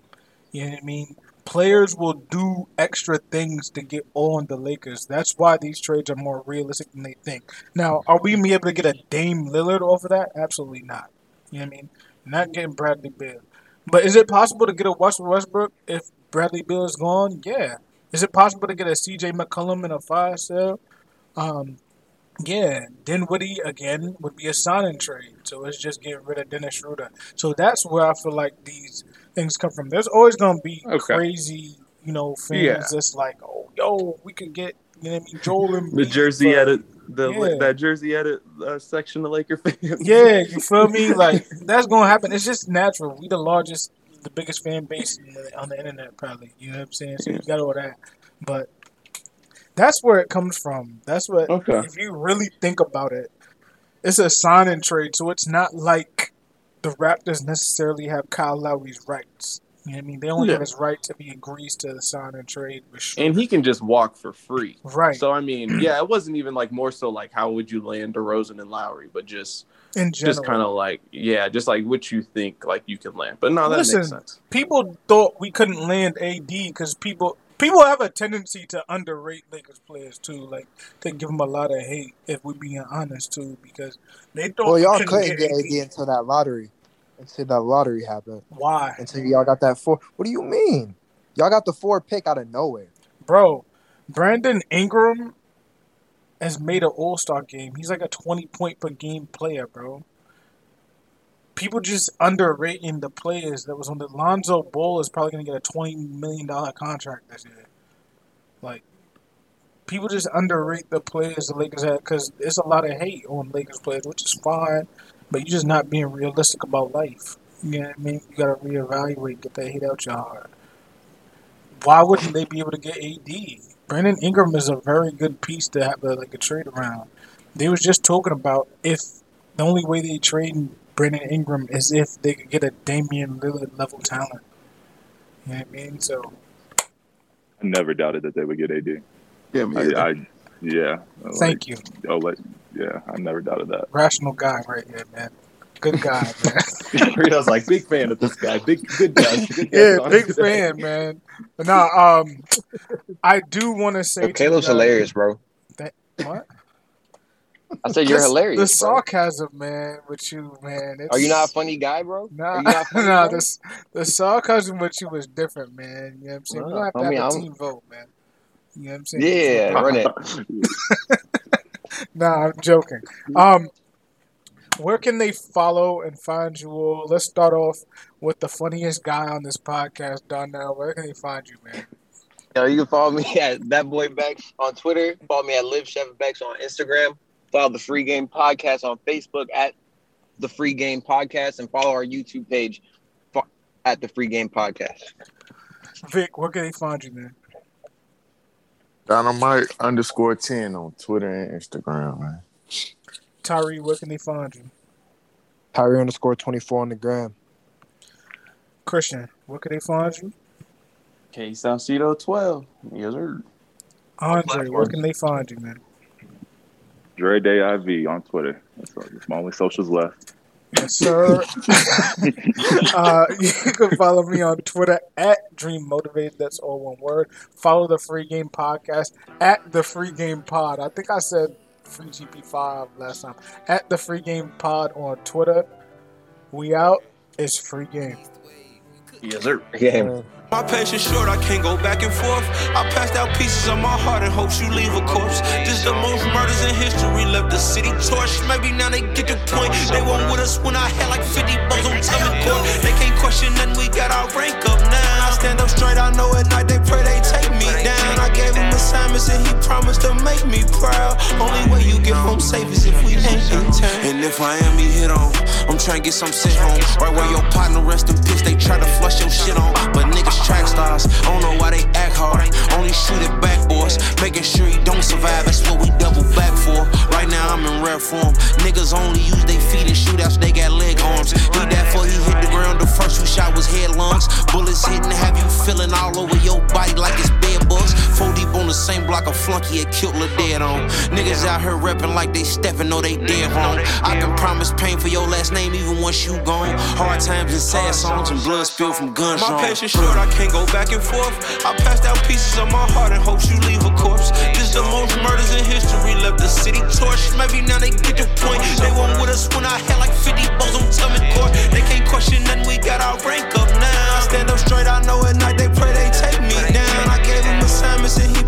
You know what I mean? Players will do extra things to get on the Lakers. That's why these trades are more realistic than they think. Now, are we be able to get a Dame Lillard off of that? Absolutely not. You know what I mean? Not getting Bradley Beal. But is it possible to get a Westbrook if Bradley Beal is gone? Yeah. Is it possible to get a CJ McCollum in a five sale? Um, yeah, Dinwiddie again would be a signing trade. So it's just getting rid of Dennis Schroeder. So that's where I feel like these things come from. There's always gonna be Okay. crazy, you know, fans Yeah. that's like, oh, yo, we could get, you know what I mean, Joel and The jersey edit, the Yeah. that jersey edit uh, section of Laker fans. Yeah, you feel me? Like that's gonna happen. It's just natural. We the largest, the biggest fan base on the internet, probably. You know what I'm saying? So you got all that, but that's where it comes from. That's what. Okay. If you really think about it, it's a sign and trade. So it's not like the Raptors necessarily have Kyle Lowry's rights. You know what I mean? They only Yeah. have his rights if he agrees to the sign and trade with and he can just walk for free. Right. So I mean, yeah, it wasn't even like more so like how would you land DeRozan and Lowry, but just in general. just kind of like yeah, just like what you think like you can land. But no, that Listen, makes sense. people thought we couldn't land AD because people people have a tendency to underrate Lakers players too. Like they give them a lot of hate if we're being honest too, because they thought Well, y'all couldn't couldn't get get AD until that lottery. Until that lottery happened. Why, Until y'all got that four. What do you mean? Y'all got the four pick out of nowhere. bro? Brandon Ingram has made an All Star game. He's like a twenty point per game player, bro. People just underrating the players that was on the Lonzo Ball is probably gonna get a twenty million dollar contract this year. Like people just underrate the players the Lakers had because there's a lot of hate on Lakers players, which is fine, but you're just not being realistic about life. You know what I mean? You gotta reevaluate, get that hate out your heart. Why wouldn't they be able to get AD? Brandon Ingram is a very good piece to have a, like a trade around. They was just talking about if the only way they trade Brandon Ingram is if they could get a Damian Lillard level talent. You know what I mean? So I never doubted that they would get AD. Yeah, me I, either. I yeah. Like, thank you, Oh, like yeah, I never doubted that. rational guy right here, man. Good guy, man. Rito's like big fan of this guy, big good guy. Good guy yeah, big today. fan, man. But nah, um, I do want to say Yo, Caleb's hilarious, bro. That, What? I said you're This- hilarious. The bro. sarcasm, man, with you, man. It's, Are you not a funny guy, bro? Nah, Are funny, nah. bro? The, the sarcasm with you was different, man. You know what I'm saying? We don't have to homie, have a I'm- team vote, man. You know what I'm saying? Yeah, run it. Nah, I'm joking. Um, where can they follow and find you all? Let's start off with the funniest guy on this podcast, Donnell. Where can they find you, man? Yo, you can follow me at that boy Bex on Twitter. Follow me at Live Chef Bex on Instagram. Follow the Free Game Podcast on Facebook at the Free Game Podcast, and follow our YouTube page at the Free Game Podcast. Vic, where can they find you, man? Dynamite underscore 10 on Twitter and Instagram, man. Tyree, where can they find you? Tyree underscore 24 on the gram. Christian, where can they find you? K Salcedo twelve. Yes, sir. Andre, where can they find you, man? Dre Day IV on Twitter. That's, that's my only socials left. Yes, sir. uh, you can follow me on Twitter at Dream Motivated. That's all one word. Follow the Free Game Podcast at the Free Game Pod. I think I said Free GP5 last time. At the Free Game Pod on Twitter. We out. It's free game. Yes, sir. Game. My patience short, I can't go back and forth. I passed out pieces of my heart in hopes you leave a corpse. This the most murders in history, left the city torched. Maybe now they get the point. They weren't with us when I had like 50 bones on tummy court. They can't question nothing, we got our rank up now. I stand up straight, I know at night they pray they take assignments and he promised to make me proud. Only way you get home safe is if we ain't in town. And if I am, he hit on. I'm trying to get some sit home. Right where your partner rest in peace, they try to flush your shit on. But niggas track stars, I don't know why they act hard. Only shoot it back, boys. Making sure he don't survive, that's what we double back for. Right now I'm in rare form. Niggas only use they feet and shootouts, they got leg arms. He that for he hit the ground, the first who shot was head lungs. Bullets hitting, have you feeling all over your body like it's bed bugs. Four deep on the same block, a flunky had killed Lil dead on. Niggas out here rapping like they stepping, know they dead wrong. I can promise pain for your last name even once you gone. Hard times and sad songs and blood spilled from guns. My patience short, I can't go back and forth. I passed out pieces of my heart and hopes you leave a corpse. This the most murders in history, left the city torched. Maybe now they get the point. They weren't with us when I had like 50 bones on tummy court. They can't question nothing, we got our rank up now. I stand up straight, I know at night they pray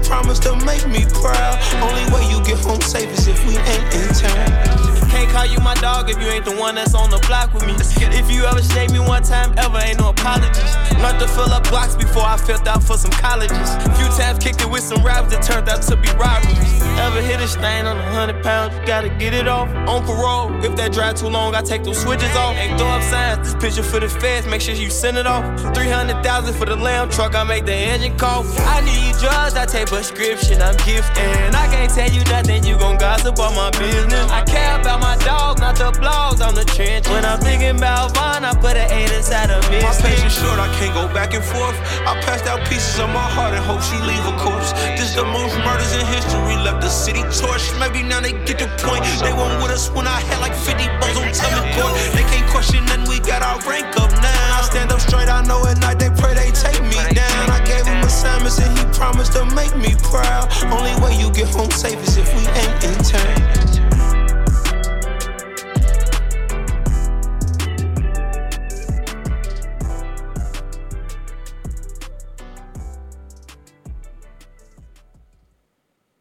promised to make me proud. Only way you get home safe is if we ain't in town. Can't call you my dog if you ain't the one that's on the block with me. If you ever shake me one time, ever ain't no apologies. Learned to fill up blocks before I filled out for some colleges. Few times kicked it with some raps that turned out to be robberies. Ever hit a stain on a hundred pounds, you gotta get it off. On parole, if that drive too long, I take those switches off. Ain't throw up signs, this picture for the feds, make sure you send it off. 300,000 for the lamb truck, I make the engine call. I need drugs, I take prescription, I'm gifted. I can't tell you nothing, you gon' gossip on my business. I care about my not the blogs, I'm the trench. When I'm thinking about Von, I put an eight inside of me. My patience short, I can't go back and forth. I passed out pieces of my heart and hope she leave a corpse. This the most murders in history, left the city torched. Maybe now they get the point. They weren't with us when I had like 50 bucks on Tummy Court. They can't question nothing, we got our rank up now. I stand up straight, I know at night they pray they take me down. I gave him assignments and he promised to make me proud. Only way you get home safe is if we ain't in turn.